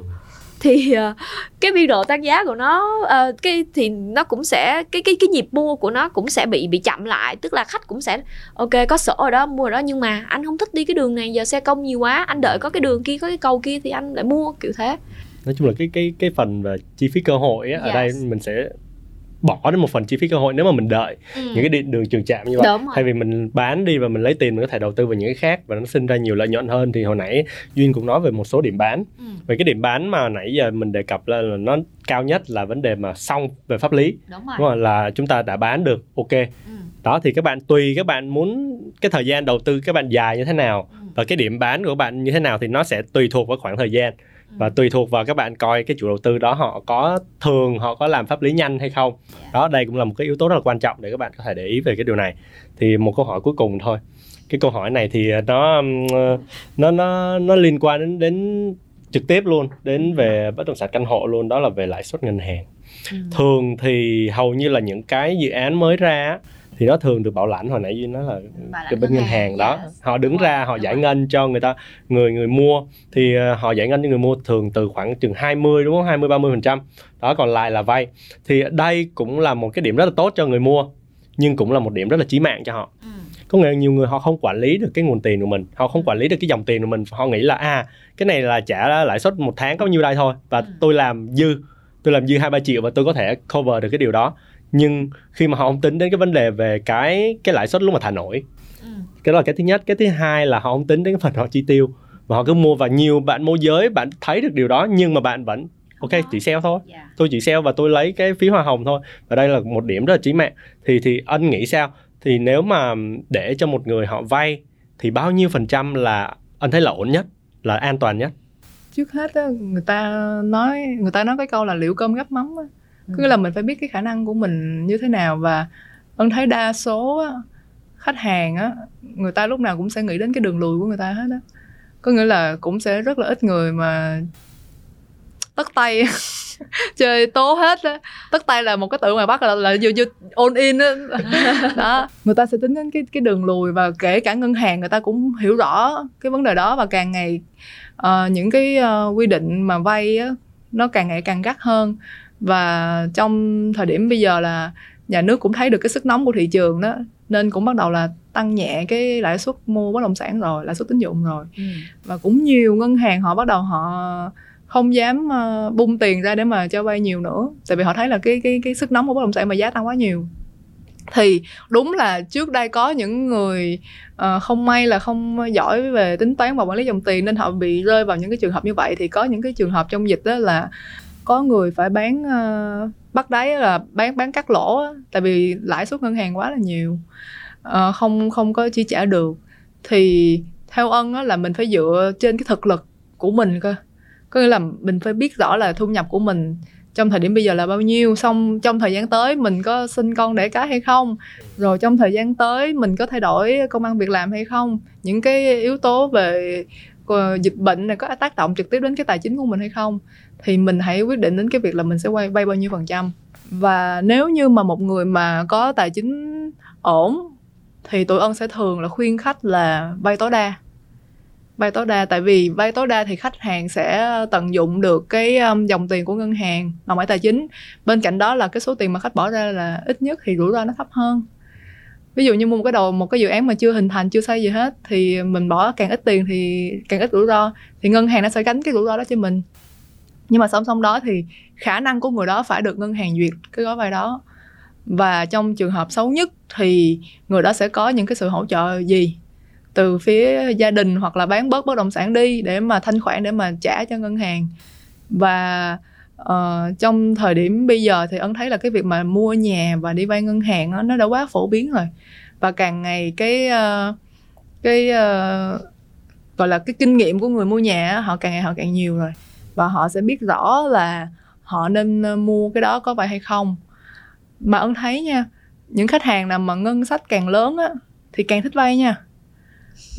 Thì uh, cái biên độ tăng giá của nó uh, cái thì nó cũng sẽ cái cái cái nhịp mua của nó cũng sẽ bị bị chậm lại. Tức là khách cũng sẽ ok có sổ rồi đó mua rồi đó. Nhưng mà anh không thích đi cái đường này giờ xe công nhiều quá anh đợi có cái đường kia có cái cầu kia thì anh lại mua kiểu thế nói chung là cái cái cái phần về chi phí cơ hội á, yes. ở đây mình sẽ bỏ đến một phần chi phí cơ hội nếu mà mình đợi ừ. những cái điện đường trường trạm như vậy thay vì mình bán đi và mình lấy tiền mình có thể đầu tư vào những cái khác và nó sinh ra nhiều lợi nhuận hơn thì hồi nãy duyên cũng nói về một số điểm bán ừ. về cái điểm bán mà nãy giờ mình đề cập là, là nó cao nhất là vấn đề mà xong về pháp lý đúng rồi. Đúng rồi, là chúng ta đã bán được ok ừ. đó thì các bạn tùy các bạn muốn cái thời gian đầu tư các bạn dài như thế nào Ừ. và cái điểm bán của bạn như thế nào thì nó sẽ tùy thuộc vào khoảng thời gian và tùy thuộc vào các bạn coi cái chủ đầu tư đó họ có thường họ có làm pháp lý nhanh hay không. Đó đây cũng là một cái yếu tố rất là quan trọng để các bạn có thể để ý về cái điều này. Thì một câu hỏi cuối cùng thôi. Cái câu hỏi này thì nó ừm, nó nó nó liên quan đến đến trực tiếp luôn đến về bất động sản căn hộ luôn đó là về lãi suất ngân hàng. Ừ. thường thì hầu như là những cái dự án mới ra thì nó thường được bảo lãnh hồi nãy Duy nói là cái bên ngân hàng, hàng đó. yes. họ đứng ra họ giải ngân cho người ta người người mua. Thì ờ, họ giải ngân cho người mua thường từ khoảng chừng 20 đúng không? 20 30 phần trăm. Đó còn lại là vay. Thì đây cũng là một cái điểm rất là tốt cho người mua nhưng cũng là một điểm rất là chí mạng cho họ. Ừ. có nghĩa là nhiều người họ không quản lý được cái nguồn tiền của mình họ không quản lý được cái dòng tiền của mình. Họ nghĩ là à cái này là trả lãi suất một tháng có nhiêu đây thôi và Ừ. tôi làm dư tôi làm dư hai ba triệu và tôi có thể cover được cái điều đó nhưng khi mà họ không tính đến cái vấn đề về cái cái lãi suất lúc mà thả nổi. Ừ. cái đó là cái thứ nhất. Cái thứ hai là họ không tính đến cái phần họ chi tiêu. Và họ cứ mua và nhiều bạn môi giới bạn thấy được điều đó nhưng mà bạn vẫn ok chỉ sell thôi. Dạ. tôi chỉ sell và tôi lấy cái phí hoa hồng thôi. Và đây là một điểm rất là chí mạng. Thì thì ân nghĩ sao? Thì nếu mà để cho một người họ vay thì bao nhiêu phần trăm là anh thấy là ổn nhất là an toàn nhất? Trước hết á, người ta nói người ta nói cái câu là liệu cơm gắp mắm á. Cứ là mình phải biết cái khả năng của mình như thế nào và ân thấy đa số á, khách hàng á người ta lúc nào cũng sẽ nghĩ đến cái đường lùi của người ta hết á. Có nghĩa là cũng sẽ rất là ít người mà tất tay chơi tố hết á. Tất tay là một cái từ ngoài bắc là là vô vô all in á. Đó. Người ta sẽ tính đến cái cái đường lùi và kể cả ngân hàng người ta cũng hiểu rõ cái vấn đề đó và càng ngày uh, những cái uh, quy định mà vay á nó càng ngày càng gắt hơn và trong thời điểm bây giờ là nhà nước cũng thấy được cái sức nóng của thị trường đó nên cũng bắt đầu là tăng nhẹ cái lãi suất mua bất động sản rồi lãi suất tín dụng rồi. Ừ. và cũng nhiều ngân hàng họ bắt đầu họ không dám ờ, bung tiền ra để mà cho vay nhiều nữa tại vì họ thấy là cái cái cái sức nóng của bất động sản mà giá tăng quá nhiều. Thì đúng là trước đây có những người ờ, không may là không giỏi về tính toán và quản lý dòng tiền nên họ bị rơi vào những cái trường hợp như vậy. Thì có những cái trường hợp trong dịch đó là có người phải bán uh, bắt đáy là bán bán cắt lỗ á, tại vì lãi suất ngân hàng quá là nhiều. Uh, không không có chi trả được. Thì theo ân á, là mình phải dựa trên cái thực lực của mình cơ. Có nghĩa là mình phải biết rõ là thu nhập của mình trong thời điểm bây giờ là bao nhiêu xong trong thời gian tới mình có sinh con đẻ cái hay không rồi trong thời gian tới mình có thay đổi công ăn việc làm hay không những cái yếu tố về ờ, dịch bệnh này có tác động trực tiếp đến cái tài chính của mình hay không thì mình hãy quyết định đến cái việc là mình sẽ vay vay bao nhiêu phần trăm. Và nếu như mà một người mà có tài chính ổn, thì tụi ân sẽ thường là khuyên khách là vay tối đa. Vay tối đa, tại vì vay tối đa thì khách hàng sẽ tận dụng được cái um, dòng tiền của ngân hàng đòn mãi tài chính. Bên cạnh đó là cái số tiền mà khách bỏ ra là ít nhất thì rủi ro nó thấp hơn. Ví dụ như mua một cái đầu một cái dự án mà chưa hình thành, chưa xây gì hết, thì mình bỏ càng ít tiền thì càng ít rủi ro, thì ngân hàng nó sẽ gánh cái rủi ro đó cho mình nhưng mà song song đó thì khả năng của người đó phải được ngân hàng duyệt cái gói vay đó. Và trong trường hợp xấu nhất thì người đó sẽ có những cái sự hỗ trợ gì? Từ phía gia đình hoặc là bán bớt bất động sản đi để mà thanh khoản để mà trả cho ngân hàng. Và uh, trong thời điểm bây giờ thì ấn thấy là cái việc mà mua nhà và đi vay ngân hàng đó, nó đã quá phổ biến rồi. Và càng ngày cái uh, cái uh, gọi là cái kinh nghiệm của người mua nhà họ càng ngày họ càng nhiều rồi và họ sẽ biết rõ là họ nên ờ, mua cái đó có vay hay không. Mà ân thấy nha những khách hàng nào mà ngân sách càng lớn á thì càng thích vay nha.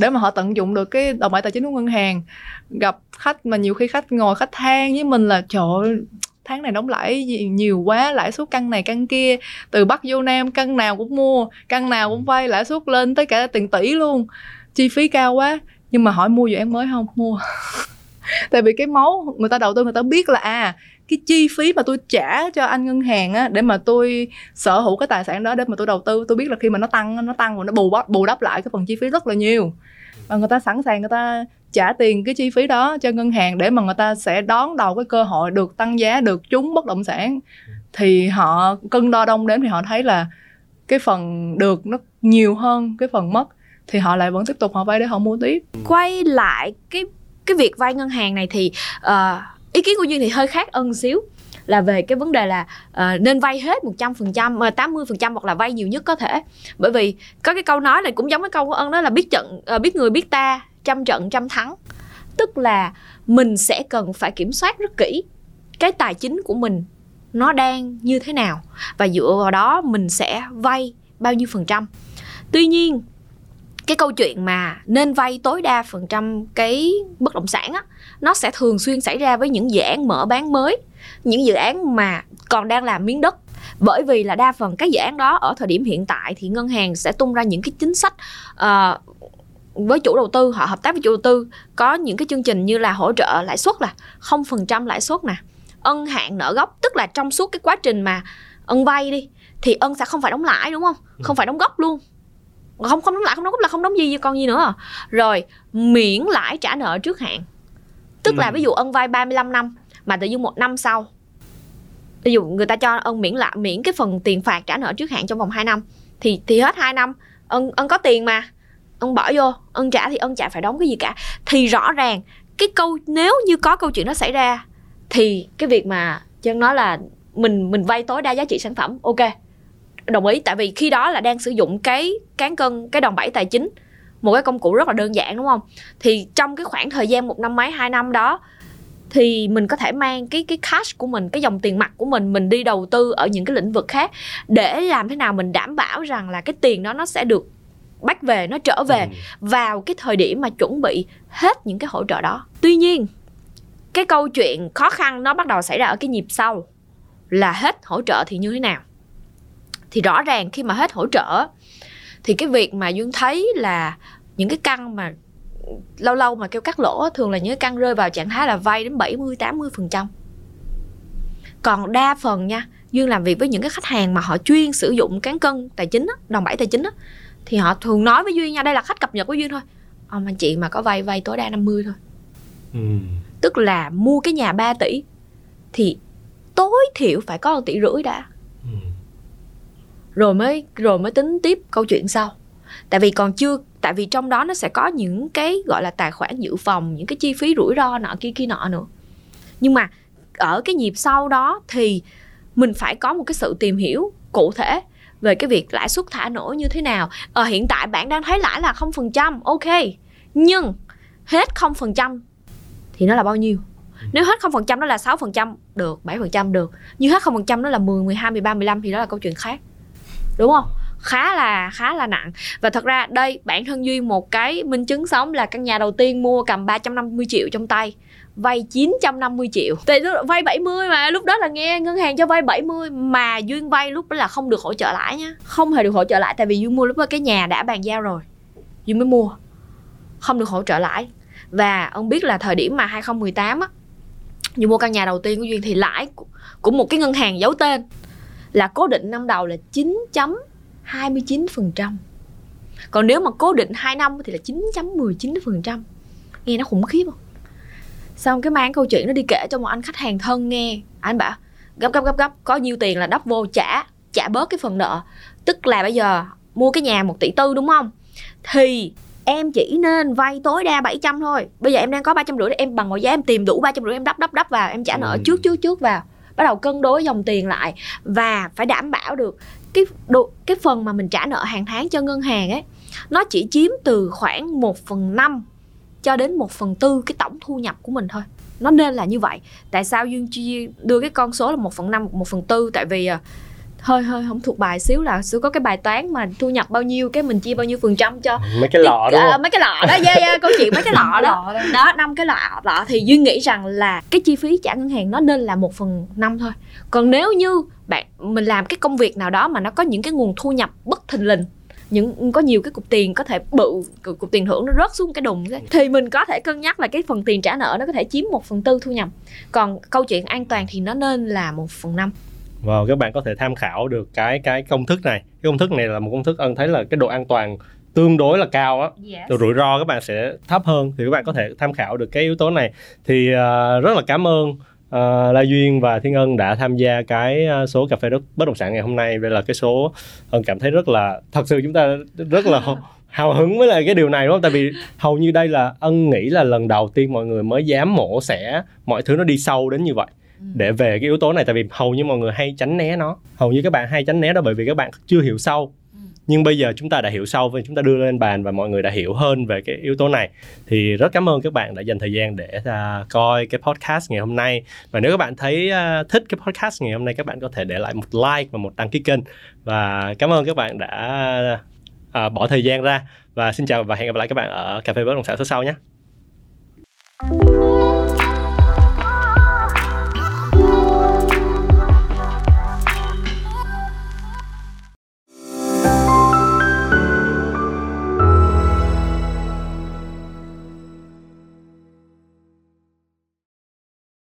Để mà họ tận dụng được cái đồng bài tài chính của ngân hàng gặp khách mà nhiều khi khách ngồi khách than với mình là trời ơi, tháng này đóng lãi gì nhiều quá lãi suất căn này căn kia từ bắc vô nam căn nào cũng mua căn nào cũng vay lãi suất lên tới cả tiền tỷ luôn chi phí cao quá. Nhưng mà hỏi mua dự án mới không? Mua. tại vì cái máu người ta đầu tư người ta biết là à cái chi phí mà tôi trả cho anh ngân hàng á, để mà tôi sở hữu cái tài sản đó để mà tôi đầu tư, tôi biết là khi mà nó tăng nó tăng và nó bù đắp bù đắp lại cái phần chi phí rất là nhiều. Và người ta sẵn sàng người ta trả tiền cái chi phí đó cho ngân hàng để mà người ta sẽ đón đầu cái cơ hội được tăng giá, được trúng bất động sản. Thì họ cân đo đong đến thì họ thấy là cái phần được nó nhiều hơn, cái phần mất, thì họ lại vẫn tiếp tục họ vay để họ mua tiếp. Quay lại cái cái việc vay ngân hàng này thì uh, ý kiến của duyên thì hơi khác ân xíu. Là về cái vấn đề là uh, nên vay hết 100% 80% ờ, hoặc là vay nhiều nhất có thể. Bởi vì có cái câu nói này cũng giống cái câu của ân đó là biết trận uh, biết người biết ta trăm trận trăm thắng. Tức là mình sẽ cần phải kiểm soát rất kỹ cái tài chính của mình nó đang như thế nào. Và dựa vào đó mình sẽ vay bao nhiêu phần trăm. Tuy nhiên cái câu chuyện mà nên vay tối đa phần trăm cái bất động sản á nó sẽ thường xuyên xảy ra với những dự án mở bán mới những dự án mà còn đang làm miếng đất. Bởi vì là đa phần các dự án đó ở thời điểm hiện tại thì ngân hàng sẽ tung ra những cái chính sách uh, với chủ đầu tư họ hợp tác với chủ đầu tư có những cái chương trình như là hỗ trợ lãi suất là không phần trăm lãi suất nè ân hạn nợ gốc. Tức là trong suốt cái quá trình mà ân vay đi thì ân sẽ không phải đóng lãi đúng không? Ừ. không phải đóng gốc luôn không không đóng lãi không đóng là không đóng gì con gì nữa. Rồi miễn lãi trả nợ trước hạn. Tức ừ. là ví dụ ân vay 35 năm mà tự dưng một năm sau ví dụ người ta cho ân miễn lại miễn cái phần tiền phạt trả nợ trước hạn trong vòng 2 năm thì thì hết 2 năm ân ân có tiền mà ân bỏ vô ân trả thì ân chả phải đóng cái gì cả. Thì rõ ràng cái câu nếu như có câu chuyện đó xảy ra thì cái việc mà chân nói là mình mình vay tối đa giá trị sản phẩm ok đồng ý tại vì khi đó là đang sử dụng cái cán cân cái đòn bẩy tài chính một cái công cụ rất là đơn giản đúng không? Thì trong cái khoảng thời gian một năm mấy hai năm đó thì mình có thể mang cái cái cash của mình cái dòng tiền mặt của mình mình đi đầu tư ở những cái lĩnh vực khác để làm thế nào mình đảm bảo rằng là cái tiền đó nó sẽ được bắt về nó trở về ừ. vào cái thời điểm mà chuẩn bị hết những cái hỗ trợ đó. Tuy nhiên cái câu chuyện khó khăn nó bắt đầu xảy ra ở cái nhịp sau là hết hỗ trợ thì như thế nào thì rõ ràng khi mà hết hỗ trợ thì cái việc mà dương thấy là những cái căn mà lâu lâu mà kêu cắt lỗ thường là những cái căn rơi vào trạng thái là vay đến 70 80 phần trăm còn đa phần nha dương làm việc với những cái khách hàng mà họ chuyên sử dụng cán cân tài chính á, đòn bẩy tài chính á, thì họ thường nói với duyên nha đây là khách cập nhật với duyên thôi ông anh chị mà có vay vay tối đa 50 thôi ừ. tức là mua cái nhà 3 tỷ thì tối thiểu phải có 1 tỷ rưỡi đã rồi mới rồi mới tính tiếp câu chuyện sau. Tại vì còn chưa tại vì trong đó nó sẽ có những cái gọi là tài khoản dự phòng những cái chi phí rủi ro nọ kia kia nọ nữa. Nhưng mà ở cái nhịp sau đó thì mình phải có một cái sự tìm hiểu cụ thể về cái việc lãi suất thả nổi như thế nào. Ở ờ, hiện tại bạn đang thấy lãi là không phần trăm ok. Nhưng hết không phần trăm thì nó là bao nhiêu? Nếu hết không phần trăm nó là 6 phần trăm được 7 phần trăm được. Nhưng hết không phần trăm nó là 10, 12, 13, 15 thì đó là câu chuyện khác đúng không? Khá là khá là nặng. Và thật ra đây, bản thân duy, một cái minh chứng sống là căn nhà đầu tiên mua cầm 350 triệu trong tay. Vay 950 triệu. Thì vay 70 mà, lúc đó là nghe ngân hàng cho vay 70 mà duyên vay lúc đó là không được hỗ trợ lãi nha không hề được hỗ trợ lãi, tại vì duyên mua lúc đó cái nhà đã bàn giao rồi. Duyên mới mua. Không được hỗ trợ lãi. Và ông biết là thời điểm mà 2018 á duyên mua căn nhà đầu tiên của duyên thì lãi của một cái ngân hàng giấu tên là cố định năm đầu là 9.29% còn nếu mà cố định 2 năm thì là 9.19% nghe nó khủng khiếp không? Xong cái mang câu chuyện nó đi kể cho một anh khách hàng thân nghe. Anh bảo gấp gấp gấp gấp có nhiêu tiền là đắp vô trả trả bớt cái phần nợ. Tức là bây giờ mua cái nhà một tỷ tư đúng không? Thì em chỉ nên vay tối đa 700 thôi. Bây giờ em đang có ba trăm rưỡi em bằng mọi giá em tìm đủ ba trăm rưỡi em đắp đắp đắp vào em trả nợ ừ. trước trước trước vào bắt đầu cân đối dòng tiền lại và phải đảm bảo được cái độ, cái phần mà mình trả nợ hàng tháng cho ngân hàng ấy nó chỉ chiếm từ khoảng 1 phần 5 cho đến 1 phần tư cái tổng thu nhập của mình thôi. Nó nên là như vậy. Tại sao Dương Chi đưa cái con số là 1 phần năm một phần tư? Tại vì à, hơi hơi không thuộc bài xíu là sẽ có cái bài toán mà thu nhập bao nhiêu cái mình chia bao nhiêu phần trăm cho. Mấy cái lọ đó à, mấy cái lọ đó yeah, yeah, câu chuyện mấy cái lọ đó. Đó. Năm cái lọ lọ thì duyên nghĩ rằng là cái chi phí trả ngân hàng nó nên là một phần năm thôi. Còn nếu như bạn mình làm cái công việc nào đó mà nó có những cái nguồn thu nhập bất thình lình những có nhiều cái cục tiền có thể bự cục tiền thưởng nó rớt xuống cái đùng thì mình có thể cân nhắc là cái phần tiền trả nợ nó có thể chiếm một phần tư thu nhập. Còn câu chuyện an toàn thì nó nên là một phần năm Wow, các bạn có thể tham khảo được cái cái công thức này. Cái công thức này là một công thức ân thấy là cái độ an toàn tương đối là cao á, yes. độ rủi ro các bạn sẽ thấp hơn thì các bạn có thể tham khảo được cái yếu tố này. Thì uh, rất là cảm ơn uh, La Duyên và Thiên Ân đã tham gia cái ờ, số cà phê đất bất động sản ngày hôm nay. Đây là cái số Ân cảm thấy rất là thật sự chúng ta rất là hào hứng với lại cái điều này đúng không? Tại vì hầu như đây là Ân nghĩ là lần đầu tiên mọi người mới dám mổ xẻ mọi thứ nó đi sâu đến như vậy để về cái yếu tố này tại vì hầu như mọi người hay tránh né nó. Hầu như các bạn hay tránh né đó bởi vì các bạn chưa hiểu sâu. Nhưng bây giờ chúng ta đã hiểu sâu và chúng ta đưa lên bàn và mọi người đã hiểu hơn về cái yếu tố này. Thì rất cảm ơn các bạn đã dành thời gian để uh, coi cái podcast ngày hôm nay. Và nếu các bạn thấy uh, thích cái podcast ngày hôm nay các bạn có thể để lại một like và một đăng ký kênh. Và cảm ơn các bạn đã uh, bỏ thời gian ra. Và xin chào và hẹn gặp lại các bạn ở cà phê bất động sản số sau nhé